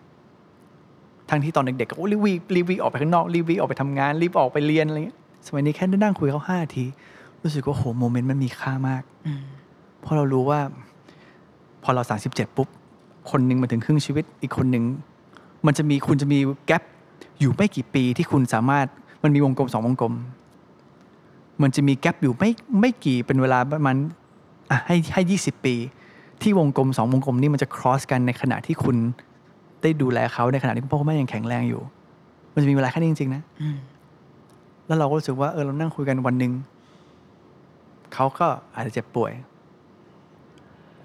ทั้งที่ตอนเด็กๆก็โอ้รีบวิ่งรีบวิ่งออกไปข้างนอก รีบวิ่งออกไปทำงาน รีบออกไปเรียนอะไรเงี้ย สมัยนี้แค่ได้นั่งคุยเขาห้านาที รู้สึกว่าโห โมเมนต์มันมีค่ามากอืมเพราะเรารู้ว่า พอเราสามสิบเจ็ดปุ๊บ คนหนึ่งมาถึงครึ่งชีวิต อีกคนหนึ่งมันจะมีคุณจะมีแกลบอยู่ไม่กี่ปีที่คุณสามารถมันมีวงกลมสองวงกลม มันจะมีแกลบอยู่ไม่ไม่กี่เป็นเวลาประมาณอะให้ให้ยี่สิบปี ที่วงกลมสองวงกลมนี้มันจะ cross กันในขณะที่คุณได้ดูแลเขาในขณะที่คุณพ่อคุณแม่ยังแข็งแรงอยู่ มันจะมีเวลาแค่นี้จริงๆนะอืมแล้วเราก็รู้สึกว่าเออเรานั่งคุยกันวันหนึ่งเขาก็อาจจะเจ็บป่วย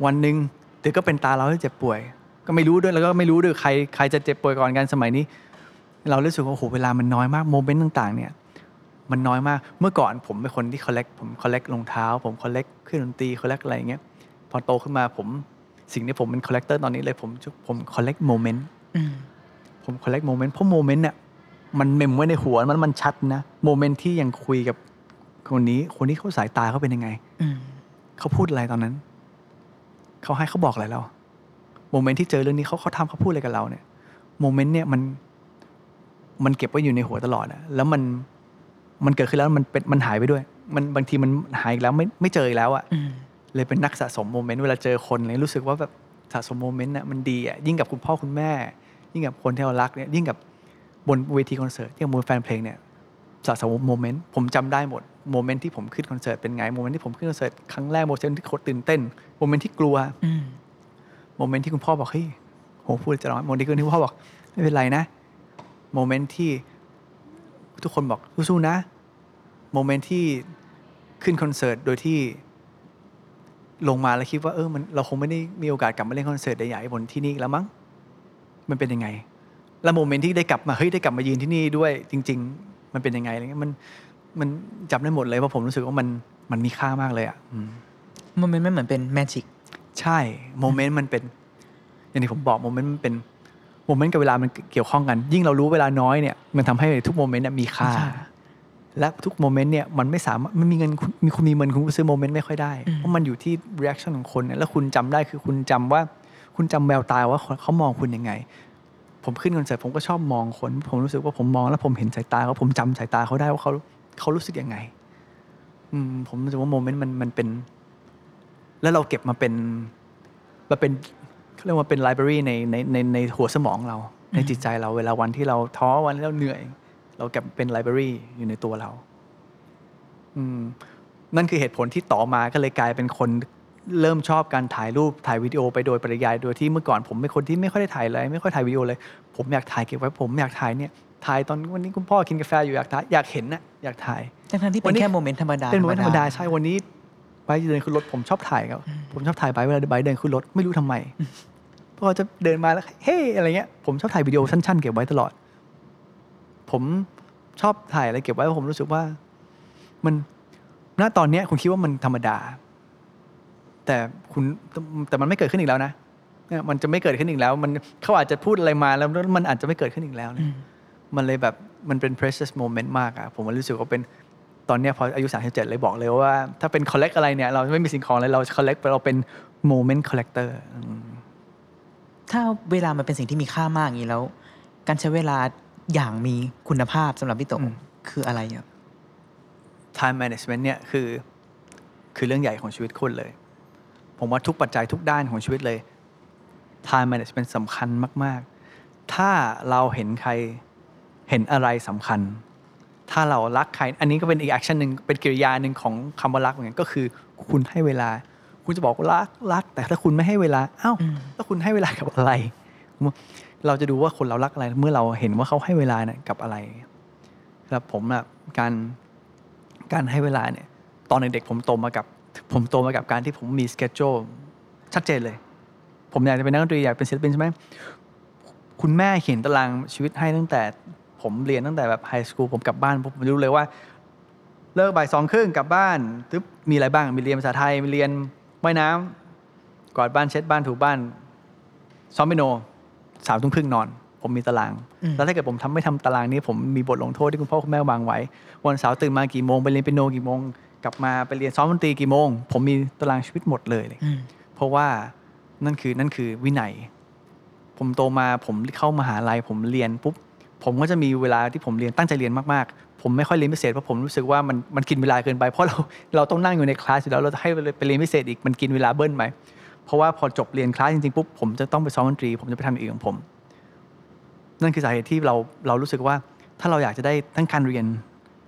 วันหนึ่ง เดี๋ยวก็เป็นตาเราที่เจ็บป่วย ก็ไม่รู้ด้วยแล้วก็ไม่รู้ด้วยใครใครจะเจ็บป่วยก่อนกันสมัยนี้ เรารู้สึกว่าโอ้โหเวลามันน้อยมากโมเมนต์ต่างๆ เนี่ยมันน้อยมากเมื่อก่อนผมเป็นคนที่ collect ผม collect รองเท้า ผม collect เครื่องดนตรี collect อะไรอย่างเงี้ยพอโตขึ้นมาผมสิ่งที่ผมเป็น collector ตอนนี้เลยผมผม collect moment อืมผม collect moment เพราะโมเมนต์เนี่ยมันเมมไว้ในหัวมันมันชัดนะโมเมนต์ที่ยังคุยกับคนนี้คนนี้เขาสายตาเขาเป็นยังไงอืมเขาพูดอะไรตอนนั้น เขาให้เขาบอกอะไรเราโมเมนต์ที่เจอเรื่องนี้เขาเขาทำเขาพูดอะไรกับเราเนี่ยโมเมนต์เนี่ยมันมันเก็บไว้อยู่ในหัวตลอดอะแล้วมันมันเกิดขึ้นแล้วมันเป็นมันหายไปด้วย มันบางทีมันหายอีกแล้วไม่ไม่เจออีกแล้วอะอืมเลยเป็นนักสะสมโมเมนต์เวลาเจอคนเลยรู้สึกว่าแบบสะสมโมเมนต์น่ะมันดีอะยิ่งกับคุณพ่อคุณแม่ ยิ่งกับคนที่เรารักเนี่ยยิ่งกับบนเวทีคอนเสิร์ตยิ่งกับบนแฟนเพลงเนี่ยสะสมโมเมนต์ผมจำได้หมด โมเมนต์ที่ผมขึ้นคอนเสิร์ตเป็นไงโมเมนต์ที่ผมขึ้นคอนเสิร์ตครั้งแรกโมเมนต์ที่โคตรตื่นเต้นโมเมนต์ที่กลัวโมเมนต์ที่คุณพ่อบอกเฮ้ยโหพูดจะร้องโมเมนต์ที่คุณพ่อบอกไม่เป็นไรนะโมเมนต์ที่ทุกคนบอกสู้ๆนะโมเมนต์ที่ขึ้นคอนเสิร์ตโดยที่ลงมาแล้วคิดว่าเออมันเราคงไม่ได้มีโอกาสกลับมาเล่นคอนเสิร์ตใหญ่ๆบนที่นี่แล้วมั้งมันเป็นยังไง แล้วโมเมนต์ที่ได้กลับมาเฮ้ยได้กลับมายืนที่นี่ด้วยจริง ๆ มันเป็นยังไงอะไรเงี้ยมัน มันจำได้หมดเลยเพราะผมรู้สึกว่ามันมันมีค่ามากเลยอะอืมโมเมนต์มันเหมือนเป็น magic ใช่โมเมนต์มันเป็น อย่างที่ผมบอกโมเมนต์มันเป็นโมเมนต์กับเวลามันเกี่ยวข้องกัน ยิ่งเรารู้เวลาน้อยเนี่ย มันทำให้ทุกโมเมนต์เนี่ยมีค่าใช่และทุกโมเมนต์เนี่ยมันไม่สามารถมันมีเงินคุณมีคุณมีเงินคุณก็ซื้อโมเมนต์ไม่ค่อยได้เพราะมันอยู่ที่ reaction ของคนเนี่ยแล้วคุณจำได้คือคุณจำว่า คุณจำแววตาว่าเขาเขามองคุณยังไงผมขึ้นคอนเสิร์ตผมก็ชอบมองคน ผมรู้สึกว่าผมมองแล้วผมเห็นสายตาเขาผมจำสายตาเขาได้ว่าเขา เขารู้สึกยังไง อืม ผมรู้สึกว่าโมเมนต์มันมันเป็น แล้วเราเก็บมาเป็นมาเป็นเขาเรียกว่าเป็น library ในในในในหัวสมองเรา ในจิตใจเราเวลาวันที่เราท้อวันที่เราเหนื่อย เราเก็บเป็น library อยู่ในตัวเรา อืม นั่นคือเหตุผลที่ต่อมาก็เลยกลายเป็นคนเริ่มชอบการถ่ายรูปถ่ายวิดีโอไปโดยปริยายโดยที่เมื่อก่อนผมเป็นคนที่ไม่ค่อยได้ถ่ายอะไรไม่ค่อยถ่ายวิดีโอเลย ผมอยากถ่ายเก็บไว้ผมอยากถ่ายเนี่ย ถ่ายตอนวันนี้คุณพ่อกินกาแฟอยู่อยากถ่ายอยากเห็นนะอยากถ่ายทั้งๆที่วันนี้เป็นแค่โมเมนต์ธรรมดาเป็นโมเมนต์ธรรมดาใช่วันนี้ไบร์ทเดินขึ้นรถผมชอบถ่ายครับผมชอบถ่ายไบร์ทเวลาไบร์ทเดินขึ้นรถไม่รู้ทำไมเพราะเขาจะเดินมาแล้วเฮ้อะไรเงี้ยผมชอบถ่ายวิดีโอสั้นๆเก็บไว้ตลอด ผมชอบถ่ายอะไรเก็บไว้เพราะผมรู้สึกว่า มันณตอนเนี้ยคุณคิดว่ามันธรรมดา แต่คุณแต่มันไม่เกิดขึ้นอีกแล้วนะเนี่ยมันจะไม่เกิดขึ้นอีกแล้ว มันเขาอาจจะพูดอะไรมาแล้วมันอาจจะไม่เกิดขึ้นอีกแล้วเนี่ย มันเลยแบบมันเป็น precious moment มากอะผมรู้สึกว่าเป็นตอนเนี้ยพออายุ 37 เลยบอกเลยว่า ถ้าเป็น collect อะไรเนี่ย เราไม่มีสิ่งของอะไรเรา collect เราเป็น moment collector อืมถ้าเวลามันเป็นสิ่งที่มีค่ามากอย่างนี้แล้ว การใช้เวลาอย่างมีคุณภาพสำหรับพี่โต๋อืมคืออะไรอะ time management เนี่ยคือคือเรื่องใหญ่ของชีวิตคนเลย ผมว่าทุกปัจจัยทุกด้านของชีวิตเลย time management สำคัญมาก ๆ ถ้าเราเห็นใคร เห็นอะไรสำคัญ ถ้าเรารักใคร อันนี้ก็เป็นอีก action หนึ่งเป็นกิริยาหนึ่งของคำว่ารักเหมือนกันก็คือ คุณให้เวลา คุณจะบอกว่ารักรัก แต่ถ้าคุณไม่ให้เวลาอ้าวแล้วคุณให้เวลากับอะไร เราจะดูว่าคนเรารักอะไร เมื่อเราเห็นว่าเขาให้เวลาเนี่ยกับอะไรครับผมอะการการให้เวลาเนี่ย ตอนเด็กๆผมโตมากับ ผมโตมากับการที่ผมมีสเกจโจชัดเจนเลย ผมอยากจะเป็นนักดนตรีอยากเป็นศิลปินใช่ไหมคุณแม่เขียนตารางชีวิตให้ตั้งแต่ ผมเรียนตั้งแต่แบบไฮสคูลผมกลับบ้านผมรู้เลยว่า เลิกบ่ายสองครึ่งกลับบ้านตึ๊บมีอะไรบ้างมีเรียนภาษาไทยมีเรียนว่ายน้ำกวาดบ้านเช็ดบ้านถูบ้านซ้อมเปียโนสามทุ่มครึ่งนอน ผมมีตาราง แล้วถ้าเกิดผมทำไม่ทำตารางนี้ ผมมีบทลงโทษที่คุณพ่อคุณแม่วางไว้ วันเสาร์ตื่นมากี่โมงไปเรียนเปียโนกี่โมง กลับมาไปเรียนซ้อมดนตรีกี่โมง ผมมีตารางชีวิตหมดเลยเลยอืมเพราะว่านั่นคือนั่นคือวินัย ผมโตมาผมเข้ามหาลัยผมเรียนปุ๊บ ผมก็จะมีเวลาที่ผมเรียนตั้งใจเรียนมากๆ ผมไม่ค่อยเรียนพิเศษเพราะผมรู้สึกว่ามันมันกินเวลาเกินไป เพราะเราเราต้องนั่งอยู่ในคลาสอยู่แล้วเราจะให้ไปเรียนพิเศษอีกมันกินเวลาเบิ้ลไหมเพราะว่าพอจบเรียนคลาสจริงๆปุ๊บผมจะต้องไปซ้อมดนตรี ผมจะไปทำอย่างอื่นของผม นั่นคือสาเหตุที่เราเรารู้สึกว่าถ้าเราอยากจะได้ทั้งการเรียน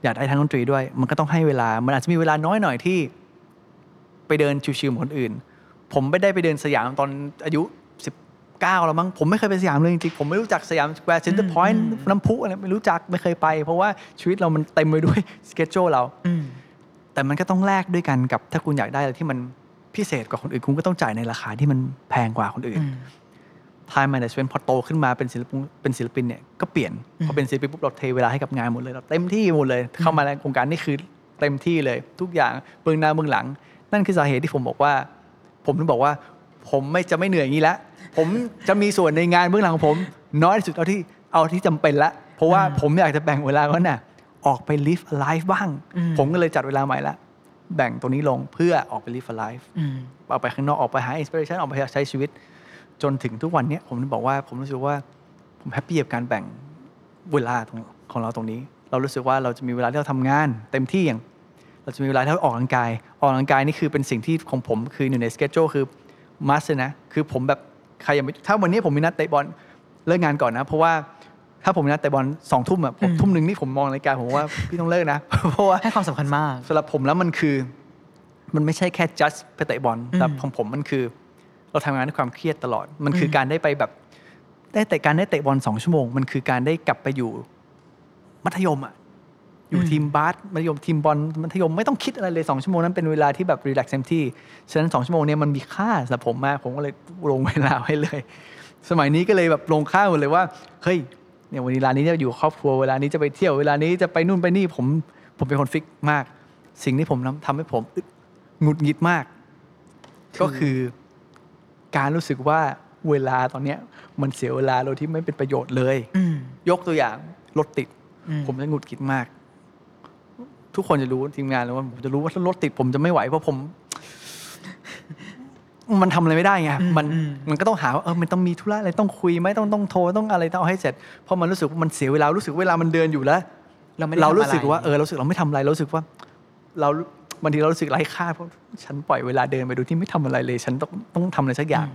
อยากได้ทั้งดนตรีด้วย มันก็ต้องให้เวลามันอาจจะมีเวลาน้อยหน่อยที่ ไปเดินชิวๆเหมือนคนอื่น ผมไม่ได้ไปเดินสยามตอนอายุ 19แล้วมั้งผมไม่เคยไปสยามเลยจริงๆผมไม่รู้จักสยามสแควร์เซ็นเตอร์พอยต์น้ำพุอะไรไม่รู้จักไม่เคยไป เพราะว่าชีวิตเรามันเต็มไปด้วย schedule เราอืมแต่มันก็ต้องแลกด้วยกันกับ ถ้าคุณอยากได้อะไรที่มันพิเศษกว่าคนอื่นคุณก็ต้องจ่ายในราคาที่มันแพงกว่าคนอื่นอืม time management พอโตขึ้นมาเป็นศิลปินเป็นศิลปินเนี่ยก็เปลี่ยนพอเป็นศิลปินปุ๊บเราเทเวลาให้กับงานหมดเลยเราเต็มที่หมดเลย เข้ามาในโครงการนี่คือเต็มที่เลย ทุกอย่างเบื้องหน้าเบื้องหลัง นั่นคือสาเหตุที่ผมบอกว่า ผมถึงบอกว่า ผมไม่จะไม่เหนื่อยอย่างนี้แล้ว ผมจะมีส่วนในงานเบื้องหลังของผม น้อยที่สุดเอาที่เอาที่จำเป็นละ เพราะว่าผมอยากจะแบ่งเวลาก็น่ะออกไป live a life บ้าง ผมก็เลยจัดเวลาใหม่ละแบ่งตรงนี้ลงเพื่อออกไป live a life อืมออกไปข้างนอกออกไปหาอินสปิเรชันออกไปใช้ชีวิต จนถึงทุกวันเนี้ยผมถึงบอกว่าผมรู้สึกว่าผมแฮปปี้กับการแบ่งเวลาของของเราตรงนี้ เรารู้สึกว่าเราจะมีเวลาที่เราทำงานเต็มที่อย่าง เราจะมีเวลาที่เราออกกำลังกาย ออกกำลังกายนี่คือเป็นสิ่งที่ของผมคือหนึ่งในสเกจโจคือมัสนะคือผมแบบ ใครยังไม่ถ้าวันนี้ผมมีนัดเตะบอลเลิกงานก่อนนะ เพราะว่าถ้าผมมีนัดเตะบอลสองทุ่มอะผมทุ่มหนึ่งนี่ผมมองนาฬิกาผมว่าพี่ต้องเลิกนะ เพราะว่าให้ความสำคัญมากสำหรับผมแล้วมันคือ มันไม่ใช่แค่ just ไปเตะบอลแต่ของผมมันคือ เราทำงานด้วยความเครียดตลอด มันคือการได้ไปแบบ ได้แต่การได้เตะบอลสองชั่วโมง มันคือการได้กลับไปอยู่ มัธยมอะ อยู่ทีมบาสมัธยมทีมบอลมัธยมไม่ต้องคิดอะไรเลยสองชั่วโมงนั้นเป็นเวลาที่แบบรีแลกซ์เต็มที่ฉะนั้นสองชั่วโมงเนี้มันมีค่าสำหรับผมมาก ผมก็เลยลงเวลาให้เลย สมัยนี้ก็เลยแบบลงค่าหมดเลยว่าเฮ้ยเนี่ยวันนี้เวลานี้จะอยู่กับครอบครัวเวลานี้จะไปเที่ยวเวลานี้จะไปนู่นไปนี่ผมผมเป็นคนฟิกมาก สิ่งที่ผมทำทำให้ผมอึดหงุดหงิดมาก ก็คือการรู้สึกว่าเวลาตอนเนี้ย มันเสียเวลาโดยที่ไม่เป็นประโยชน์เลยอืมยกตัวอย่างรถติดอืมผมจะหงุดหงิดมาก ทุกคนจะรู้ทีมงานเลยว่าผมจะรู้ว่าถ้ารถติดผมจะไม่ไหวเพราะผม มันทำอะไรไม่ได้ไงมันมันก็ต้องหาว่าเออมันต้องมีธุระอะไรต้องคุยไหมต้องต้องโทรต้องอะไรต้องเอาให้เสร็จเพราะมันรู้สึกว่ามันเสียเวลารู้สึกเวลามันเดินอยู่แล้ว เราไม่ได้เราทำรู้สึกอะไรว่าเออเรารู้สึกเราไม่ทำอะไรเรารู้สึกว่า เราบางทีเรารู้สึกไร้ค่าเพราะฉันปล่อยเวลาเดินไปโดยที่ไม่ทำอะไรเลย ฉันต้องต้องทำอะไรสักอย่าง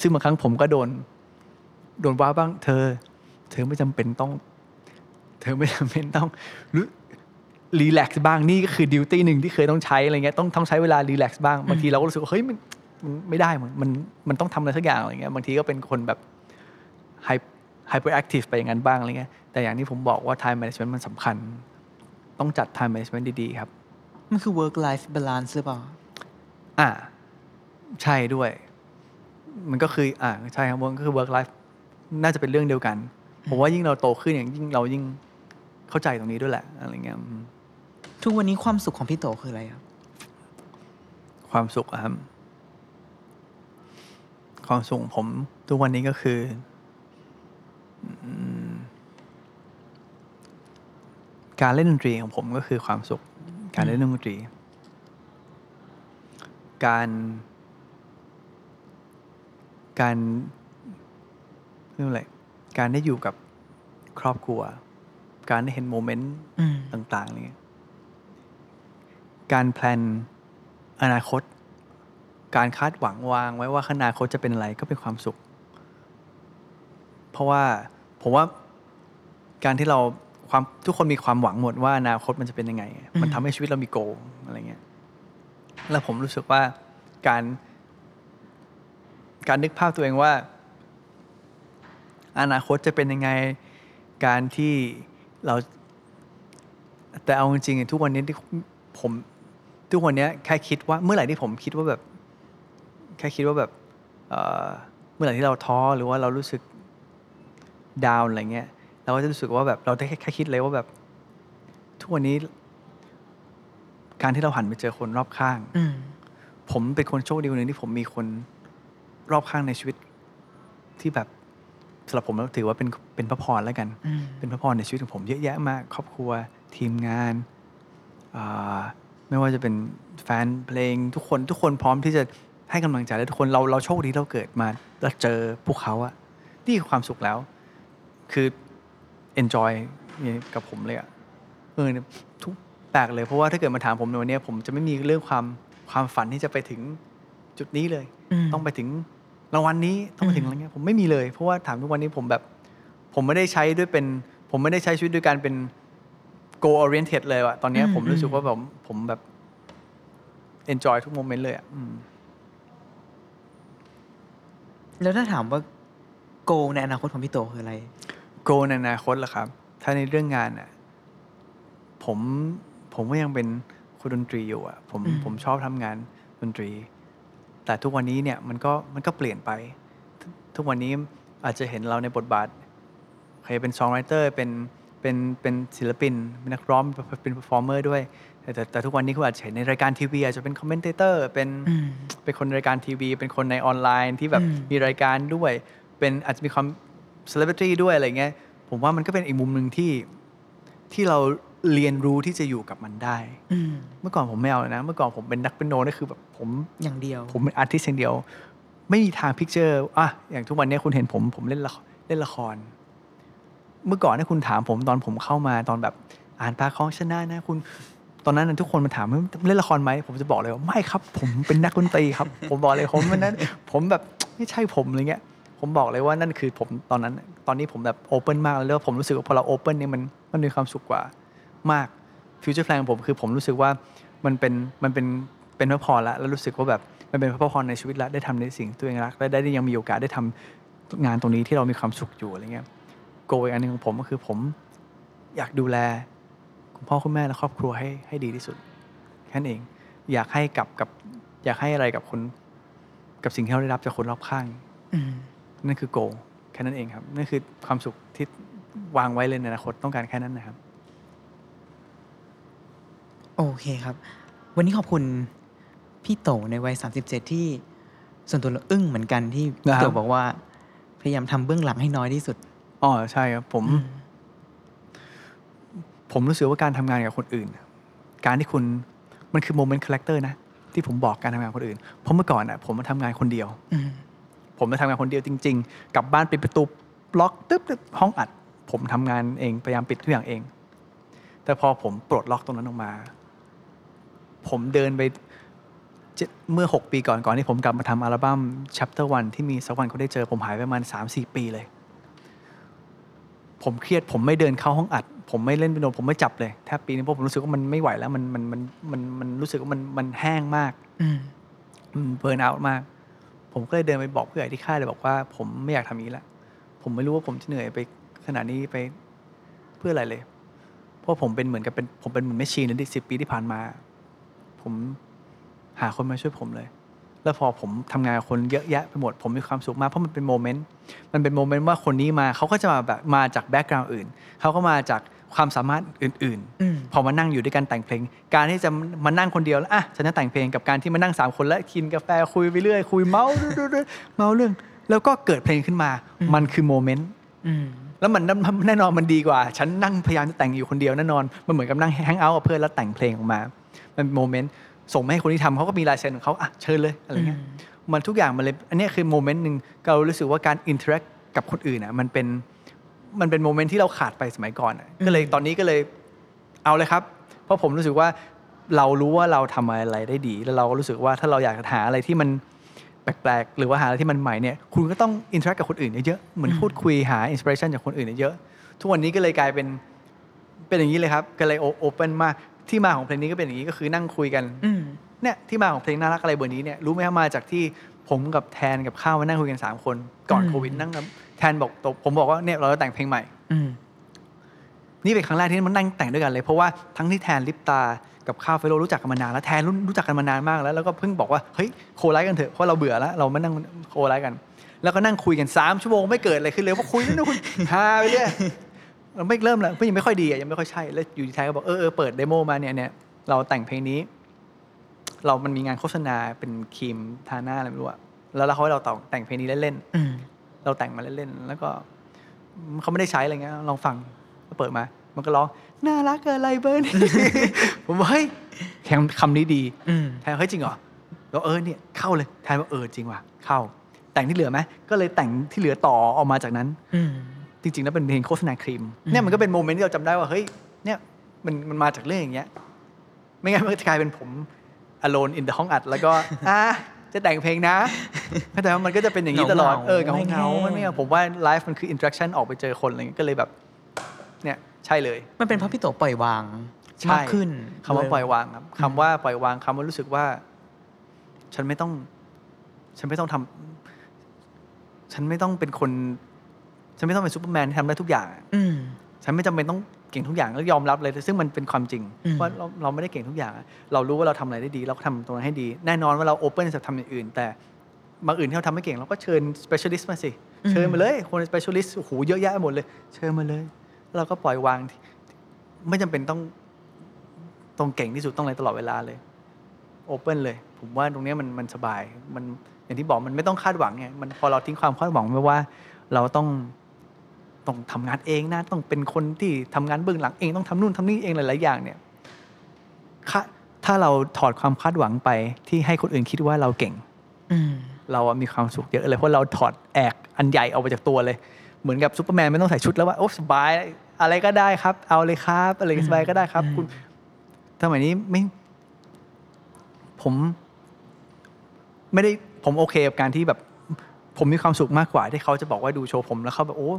ซึ่งบางครั้งผมก็โดน โดนว่าบ้าง เธอ เธอไม่จำเป็นต้อง เธอไม่จำเป็นต้องรู้ relax บ้างนี่ก็คือ duty หนึ่งที่เคยต้องใช้อะไรเงี้ยต้องต้องใช้เวลา relax บ้างบางทีเราก็รู้สึกว่าเฮ้ยมันมันไม่ได้มันมันมันต้องทำอะไรสักอย่างอะไรเงี้ยบางทีก็เป็นคนแบบ hy-hyperactive ไปอย่างนั้นบ้างอะไรเงี้ยแต่อย่างที่ผมบอกว่า time management มันสำคัญ ต้องจัด time management ดีๆครับ มันคือ work life balance หรือเปล่า อ่า ใช่ด้วย มันก็คือ อ่าใช่ครับมันก็คือ work life น่าจะเป็นเรื่องเดียวกัน ผมว่ายิ่งเราโตขึ้นอย่างยิ่งเรายิ่งเข้าใจตรงนี้ด้วยแหละอะไรเงี้ยอืม ทุกวันนี้ความสุขของพี่โตคืออะไรครับ ความสุขอะครับ ความสุขของผม ทุกวันนี้ก็คืออืมการเล่นดนตรีของผมก็คือความสุข การเล่นดนตรี การ การเรียกว่าอะไรการได้อยู่กับครอบครัว การได้เห็นโมเมนต์อืม ต่างๆอะไรเงี้ย การแพลนอนาคต การคาดหวังวางไว้ว่าข้างอนาคตจะเป็นอะไรก็เป็นความสุข เพราะว่าผมว่าการที่เราความทุกคนมีความหวังหมดว่าอนาคตมันจะเป็นยังไง มันทำให้ชีวิตเรามีโกอะไรเงี้ย แล้วผมรู้สึกว่าการ การนึกภาพตัวเองว่า อนาคตจะเป็นยังไง การที่เรา แต่เอาจริงๆทุกวันนี้ที่ผม ทุกวันนี้แค่คิดว่าเมื่อไหร่ที่ผมคิดว่าแบบ แค่คิดว่าแบบเอ่อเมื่อไหร่ที่เราท้อหรือว่าเรารู้สึกดาวน์อะไรเงี้ยเราก็จะรู้สึกว่าแบบเราได้แค่แค่คิดเลยว่าแบบ ทุกวันนี้ การที่เราหันไปเจอคนรอบข้างอืมผมเป็นคนโชคดีคนหนึ่งที่ผมมีคนรอบข้างในชีวิตที่แบบสำหรับผมแล้วถือว่าเป็นเป็นพระพรแล้วกันอืมเป็นพระพรในชีวิตของผมเยอะแยะมาก ครอบครัวทีมงานอ่า ไม่ว่าจะเป็นแฟนเพลงทุกคนทุกคนพร้อมที่จะให้กำลังใจและทุกคนเราเราโชคดีที่เราเกิดมาแล้วเจอพวกเขาอะนี่คือความสุขแล้ว คือ enjoy เนี่ยกับผมเลยอะเออเนี่ยทุกแปลกเลยเพราะว่าถ้าเกิดมาถามผมในวันเนี้ยผมจะไม่มีเรื่องความความฝันที่จะไปถึงจุดนี้เลยอืมต้องไปถึงรางวัลนี้ต้องไปถึงอะไรเงี้ยผมไม่มีเลย เพราะว่าถามทุกวันนี้ผมแบบ ผมไม่ได้ใช้ด้วยเป็น ผมไม่ได้ใช้ชีวิตด้วยการเป็น go oriented เลยอะตอนเนี้ยอืมผมรู้สึกอืมว่าแบบผมแบบ enjoy ทุกโมเมนต์เลยอะอืมแล้วถ้าถามว่าโกในอนาคตของพี่โตคืออะไรโกในอนาคตล่ะครับ ถ้าในเรื่องงานน่ะผมผมก็ยังเป็นคนดนตรีอยู่อะผมอืมผมชอบทำงานดนตรี แต่ทุกวันนี้เนี่ยมันก็มันก็เปลี่ยนไป ทุกทุกวันนี้อาจจะเห็นเราในบทบาทใครเป็น songwriter เป็น เป็นเป็นศิลปิน เป็นนักร้องเป็น performer ด้วยแต่แต่แต่ทุกวันนี้คุณอาจจะเห็นในรายการทีวีอาจจะเป็น commentator เป็นอืมเป็นคนในรายการทีวี เป็นคนในออนไลน์ที่แบบอืมมีรายการด้วย เป็นอาจจะมีความเซเลบริตี้ด้วยอะไรเงี้ยผมว่ามันก็เป็นอีกมุมหนึ่งที่ที่เราเรียนรู้ที่จะอยู่กับมันได้อืมเมื่อก่อนผมไม่เอาเลยนะ เมื่อก่อนผมเป็นนักเปียโนนี่คือแบบผมอย่างเดียว ผมเป็นอาร์ติสต์อย่างเดียว ไม่มีทางพิกเจอร์อะอย่างทุกวันนี้คุณเห็นผมผมเล่นละครเล่นละคร เมื่อก่อนถ้าคุณถามผมตอนผมเข้ามาตอนแบบอ่านปาคองชนะนะคุณตอนนั้นทุกคนมาถามเล่นละครไหมผมจะบอกเลยว่าไม่ครับ ผมเป็นนักดนตรีครับ ผมบอกเลยผมวันนั้น ผมแบบไม่ใช่ผมอะไรเงี้ย ผมบอกเลยว่านั่นคือผมตอนนั้น ตอนนี้ผมแบบโอเปิลมากแล้วแล้วผมรู้สึกว่าพอเราโอเปิลเนี่ยมันมันมีความสุขกว่ามากfuture plan ของผมคือผมรู้สึกว่ามันเป็นมันเป็นเป็นพระพรละแล้วรู้สึกว่าแบบมันเป็นพระพรในชีวิตละได้ทำในสิ่งตัวเองรักและได้ยังมีโอกาสได้ทำงานตรงนี้ที่เรามีความสุขอยู่อะไรเงี้ย goal อีกอันหนึ่งของผมก็คือผมอยากดูแลคุณพ่อคุณแม่และครอบครัวให้ให้ดีที่สุดแค่นั้นเอง อยากให้กับกับ อยากให้อะไรกับคนกับสิ่งที่เราได้รับจากคนรอบข้างอืมนั่นคือ goal แค่นั้นเองครับนั่นคือความสุขที่วางไว้เลยในอนาคตต้องการแค่นั้นนะครับ โอเคครับ วันนี้ขอบคุณพี่โตในวัย37ที่ส่วนตัวเราอึ้งเหมือนกันที่พี่นะครับโตบอกว่า พยายามทำเบื้องหลังให้น้อยที่สุด อ๋อใช่ครับผมอืมผมรู้สึกว่าการทำงานกับคนอื่น การที่คุณมันคือ moment character นะที่ผมบอกการทำงานกับคนอื่น เพราะเมื่อก่อนอะ ผมมาทำงานคนเดียวอืมผมมาทำงานคนเดียวจริง ๆ กลับบ้านปิดประตูล็อกตึ๊บตึ๊บห้องอัด ผมทำงานเองพยายามปิดทุกอย่างเอง แต่พอผมปลดล็อกตรงนั้นออกมา ผมเดินไปเจ็ดเมื่อ 6 ปีก่อนก่อนที่ผมกลับมาทำอัลบั้ม chapter one ที่มีสักวันเขาได้เจอผมหายไปประมาณ3-4 ปีเลย ผมเครียดผมไม่เดินเข้าห้องอัด ผมไม่เล่นเปียโนผมไม่จับเลยแทบปีนี้เพราะผมรู้สึกว่ามันไม่ไหวแล้วมันมันมันมันมันรู้สึกว่ามันมันแห้งมากอืม burnout มาก ผมก็เลยเดินไปบอกผู้ใหญ่ที่ค่ายเลยบอกว่า ผมไม่อยากทำอย่างนี้ละผมไม่รู้ว่าผมจะเหนื่อยไปขนาดนี้ไปเพื่ออะไรเลย เพราะผมเป็นเหมือนกับเป็นผมเป็นเหมือน machine ในสิบปีที่ผ่านมา ผมหาคนมาช่วยผมเลย แล้วพอผมทำงานกับคนเยอะแยะไปหมด ผมมีความสุขมากเพราะมันเป็น moment มันเป็น moment ว่าคนนี้มาเขาก็จะมาแบบมาจาก background อื่นเขาก็มาจากความสามารถอื่นๆอืมพอมานั่งอยู่ด้วยกันแต่งเพลง การที่จะมานั่งคนเดียวแล้วอะฉันจะแต่งเพลงกับการที่มานั่งสามคนแล้วกินกาแฟคุยไปเรื่อยคุยเมาเมาเรื่อง แล้วก็เกิดเพลงขึ้นมาอืมมันคือ moment อืมแล้วมันแน่นอนมันดีกว่า ฉันนั่งพยายามจะแต่งอยู่คนเดียวแน่นอน มันเหมือนกับนั่ง hang out กับเพื่อนแล้วแต่งเพลงออกมา มันเป็น moment ส่งมาให้คนที่ทำเขาก็มีลายเซ็นของเขาอะเชิญเลยอะไรเงี้ยมันทุกอย่างมันเลยอันเนี้ยคือ moment หนึ่งเรารู้สึกว่าการ interactกับคนอื่นอะมันเป็นมันเป็น moment ที่เราขาดไปสมัยก่อนอะก็เลยตอนนี้ก็เลยเอาเลยครับ เพราะผมรู้สึกว่าเรารู้ว่าเราทำอะไรได้ดี แล้วเราก็รู้สึกว่าถ้าเราอยากหาอะไรที่มันแปลกๆ หรือว่าหาอะไรที่มันใหม่เนี่ยคุณก็ต้อง interact กับคนอื่นเยอะๆเหมือนพูดคุยหา inspiration จากคนอื่นเยอะๆทุกวันนี้ก็เลยกลายเป็นเป็นอย่างนี้เลยครับ ก็เลย open มาก ที่มาของเพลงนี้ก็เป็นอย่างนี้ก็คือนั่งคุยกันอืมเนี่ยที่มาของเพลงน่ารักอะไรเบอร์นี้เนี่ยรู้ไหมครับมาจากที่ผมกับแทนกับข้าวมานั่งคุยกัน3คน ก่อนอืมโควิดนั่งกับแทนบอกตบผมบอกว่าเนี่ยเราจะแต่งเพลงใหม่อืมนี่เป็นครั้งแรกที่มันนั่งแต่งด้วยกันเลย เพราะว่าทั้งที่แทนลิปตากับข้าวเฟโลรู้จักกันมานานแล้วแทนรู้รู้จักกันมานานมากแล้วแล้วก็เพิ่งบอกว่าเฮ้ย co-write กันเถอะเพราะเราเบื่อแล้วเรามานั่ง co-write กัน แล้วก็นั่งคุยกัน3ชั่วโมงไม่เกิดอะไรขึ้นเลยเพราะคุยนั่นคุยฮาไปเรื่อย เราไม่เริ่มแล้วเพิ่งยังไม่ค่อยดีอะยังไม่ค่อยใช่แล้วอยู่ที่แทนก็บอกเออเออเปิด demo มาเนี่ยเนี่ยเราแต่งเพลงนี้ เรามันมีงานโฆษณาเป็นครีมทาหน้าอะไรไม่รู้อะแล้วเราเขาให้เราต่อแต่งเพลงนี้เล่นๆอืมเราแต่งมาเล่นๆแล้วก็เขาไม่ได้ใช้อะไรเงี้ยลองฟังก็เปิดมา มันก็ร้องน่ารักเกินอะไรเบิร์นผมว่าเฮ้ยแทนคำนี้ดีอืมแทนเฮ้ยจริงเหรอแล้วเออเนี่ยเข้าเลยแทนว่าเออจริงว่ะเข้า แต่งที่เหลือไหมก็เลยแต่งที่เหลือต่อออกมาจากนั้นอืม จริงๆแล้วเป็นเพลงโฆษณาครีมเนี่ยมันก็เป็นโมเมนต์ที่เราจำได้ว่าเฮ้ยเนี่ยมันมันมาจากเรื่องอย่างเงี้ยไม่งั้นมันจะกลายเป็นผม alone in the ห้องอัด แล้วก็อะจะแต่งเพลงนะแต่ว่ามันก็จะเป็นอย่างนี้ตลอดเหงาๆเออเงาไม่เงาแห้งมันไม่เอาผมว่าไลฟ์มันคือ interaction ออกไปเจอคนอะไรเงี้ยก็เลยแบบ เนี่ยใช่เลย มันเป็นเพราะพี่โตปล่อยวางใช่มากขึ้นคำว่าด้ปล่อยวางครับคำว่าปล่อยวางคำว่ารู้สึกว่า ฉันไม่ต้อง ฉันไม่ต้องทำฉันไม่ต้องเป็นคน ฉันไม่ต้องเป็นซูเปอร์แมนที่ทำได้ทุกอย่างอะอืมฉันไม่จำเป็นต้องเก่งทุกอย่างแล้วยอมรับเลย ซึ่งมันเป็นความจริงอืมว่าเราเราไม่ได้เก่งทุกอย่างอะเรารู้ว่าเราทำอะไรได้ดี เราก็ทำตรงนั้นให้ดี แน่นอนว่าเรา open จะทำอย่างอื่น แต่บางอื่นที่เราทำไม่เก่งเราก็เชิญ specialist มาสิ เชิญมาเลย คน specialist โอ้โหเยอะแยะหมดเลย เชิญมาเลยแล้วเราก็ปล่อยวางที่ไม่จำเป็นต้องต้องเก่งที่สุดต้องอะไรตลอดเวลาเลยโอเปนเลย ผมว่าตรงเนี้ยมันมันสบาย มันอย่างที่บอกมันไม่ต้องคาดหวังไงมันพอเราทิ้งความคาดหวังไว้ว่า เราต้อง ต้องทำงานเองนะต้องเป็นคนที่ทำงานเบื้องหลังเองต้องทำนู่นทำนี่เองหลายๆอย่างเนี่ยถ้าถ้าเราถอดความคาดหวังไปที่ให้คนอื่นคิดว่าเราเก่งอืมเราอะมีความสุขเยอะเลยเพราะเราถอดแอกอันใหญ่ออกไปจากตัวเลย เหมือนกับซูเปอร์แมนไม่ต้องใส่ชุดแล้วว่าโอ้สบายอะไรก็ได้ครับ เอาเลยครับอะไรสบายก็ได้ครับอืมคุณสมัยนี้ไม่ ผม ไม่ได้ผมโอเคกับการที่แบบ ผมมีความสุขมากกว่าที่เขาจะบอกว่าดูโชว์ผมแล้วเขาแบบโอ้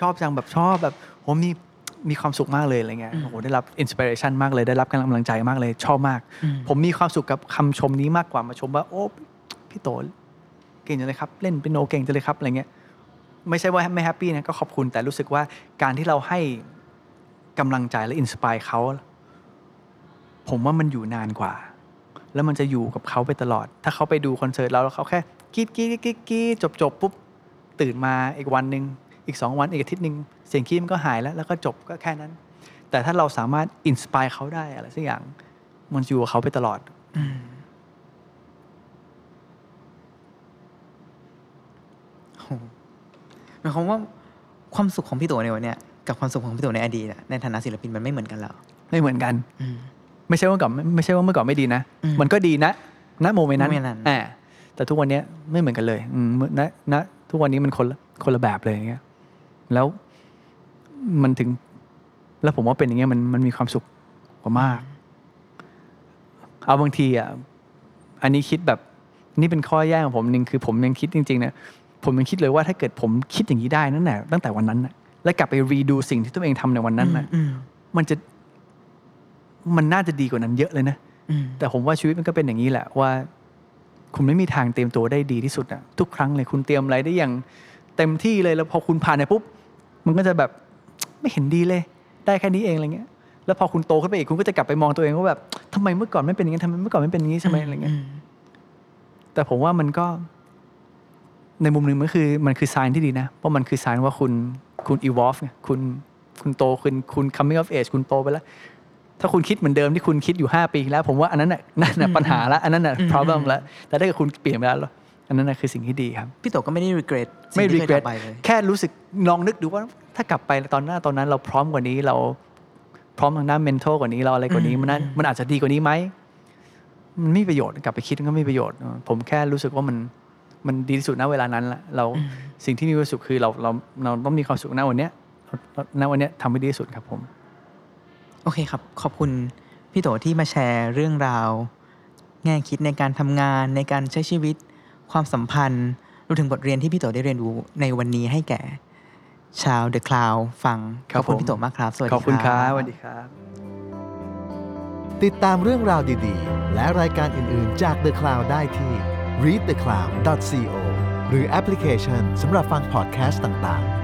ชอบจังแบบชอบแบบผมมีมีความสุขมากเลยอะไรเงี้ยโอ้โหได้รับอินสปิเรชันมากเลยได้รับกำลังใจมากเลยชอบมากอืมผมมีความสุขกับคำชมนี้มากกว่ามาชมว่า โอ้พี่โตเก่งจังเลยครับ เล่นเป็นโนเก่งจังเลยครับอะไรเงี้ยไม่ใช่ว่าไม่แฮปปี้นะก็ขอบคุณแต่รู้สึกว่าการที่เราให้กำลังใจและ inspire เขาผมว่ามันอยู่นานกว่า แล้วมันจะอยู่กับเขาไปตลอด ถ้าเขาไปดูคอนเสิร์ตเราแล้วเขาแค่กรี๊ดกรี๊ดกรี๊ดกรี๊ดจบจบปุ๊บตื่นมาอีกวันหนึ่ง อีกสองวันอีกอาทิตย์หนึ่งเสียงกรี๊ดมันก็หายแล้ว แล้วก็จบก็แค่นั้น แต่ถ้าเราสามารถ inspire เขาได้อะไรสักอย่างมันจะอยู่กับเขาไปตลอดอืมโหหมายความว่าความสุขของพี่โตในวันเนี้ยกับความสุขของพี่โตในอดีตอะในฐานะศิลปินมันไม่เหมือนกันแล้วไม่เหมือนกันอืมไม่ใช่ว่าก่อนไม่ไม่ใช่ว่าเมื่อก่อนไม่ดีนะอืมมันก็ดีนะณโมเมนต์นั้นโมเมนต์นั้นอ่าแต่ทุกวันเนี้ยไม่เหมือนกันเลยอืมณณทุกวันนี้มันคนละคนละแบบเลยอย่างเงี้ย แล้วมันถึง แล้วผมว่าเป็นอย่างเงี้ยมันมันมีความสุขกว่ามาก เอาบางทีอะอันนี้คิดแบบนี่เป็นข้อแย่ของผมหนึ่งคือผมยังคิดจริงๆนะผมยังคิดเลยว่าถ้าเกิดผมคิดอย่างนี้ได้นั่นแหละตั้งแต่วันนั้นนะแล้วกลับไปรีดูสิ่งที่ตัวเองทำในวันนั้นนะอืมมันจะ มันน่าจะดีกว่านั้นเยอะเลยนะอืมแต่ผมว่าชีวิตมันก็เป็นอย่างนี้แหละว่า คุณไม่มีทางเตรียมตัวได้ดีที่สุดอะทุกครั้งเลยคุณเตรียมอะไรได้อย่างเต็มที่เลยแล้วพอคุณผ่านไปปุ๊บ มันก็จะแบบไม่เห็นดีเลย ได้แค่นี้เองอะไรเงี้ยแล้วพอคุณโตขึ้นไปอีกคุณก็จะกลับไปมองตัวเองว่าแบบทำไมเมื่อก่อนไม่เป็นอย่างนี้ทำไมเมื่อก่อนไม่เป็นอย่างนี้ใช่ไหมอะไรเงี้ยมแต่ผมว่ามันก็ ในมุมหนึ่งมันคือมันคือ sign ที่ดีนะ เพราะมันคือ sign ว่าคุณคุณ evolve ไงคุณคุณโตคุณคุณ coming of age คุณโตไปแล้ว ถ้าคุณคิดเหมือนเดิมที่คุณคิดอยู่ 5 ปีแล้ว ผมว่าอันนั้นน่ะนั่นน่ะปัญหาละอันนั้นน่ะ problem ละแต่ถ้าเกิดคุณเปลี่ยนไปแล้ว อันนั้นน่ะคือสิ่งที่ดีครับ พี่โตก็ไม่ได้ regret ไม่สิ่งที่เคย regret ทำไปเลยแค่รู้สึกลองนึกดูว่าถ้ากลับไปตอนหน้าตอนนั้น เราพร้อมกว่านี้เราพร้อมทางด้าน mental กว่านี้เราอะไรกว่านี้อืมมันน่าอืมมันอาจจะดีกว่านี้ไหมมันไม่มีประโยชน์กลับไปคิดมันก็ไม่มีประโยชน์เออผมแค่รู้สึกว่ามันมันดีที่สุดณเวลานั้นแหละเราอืมสิ่งที่มีความสุขคือเราเราเราต้องมีความสุขณวันเนี้ยเราณวันเนี้ยทำให้ดีที่สุดครับผม โอเคครับ ขอบคุณพี่โตที่มาแชร์เรื่องราว แง่คิดในการทำงานในการใช้ชีวิต ความสัมพันธ์รวมถึงบทเรียนที่พี่โตได้เรียนรู้ในวันนี้ให้แก่ ชาว The Cloud ฟังครัขบอบคุณผมพี่โตมากครับ สวัสดีขอบคุณครับบสวัสดีครับ ติดตามเรื่องราวดีๆ และรายการอื่นๆ จาก The Cloud ได้ที่ readthecloud.co หรือแอปพลิเคชันสำหรับฟังพอดแคสต์ต่างๆ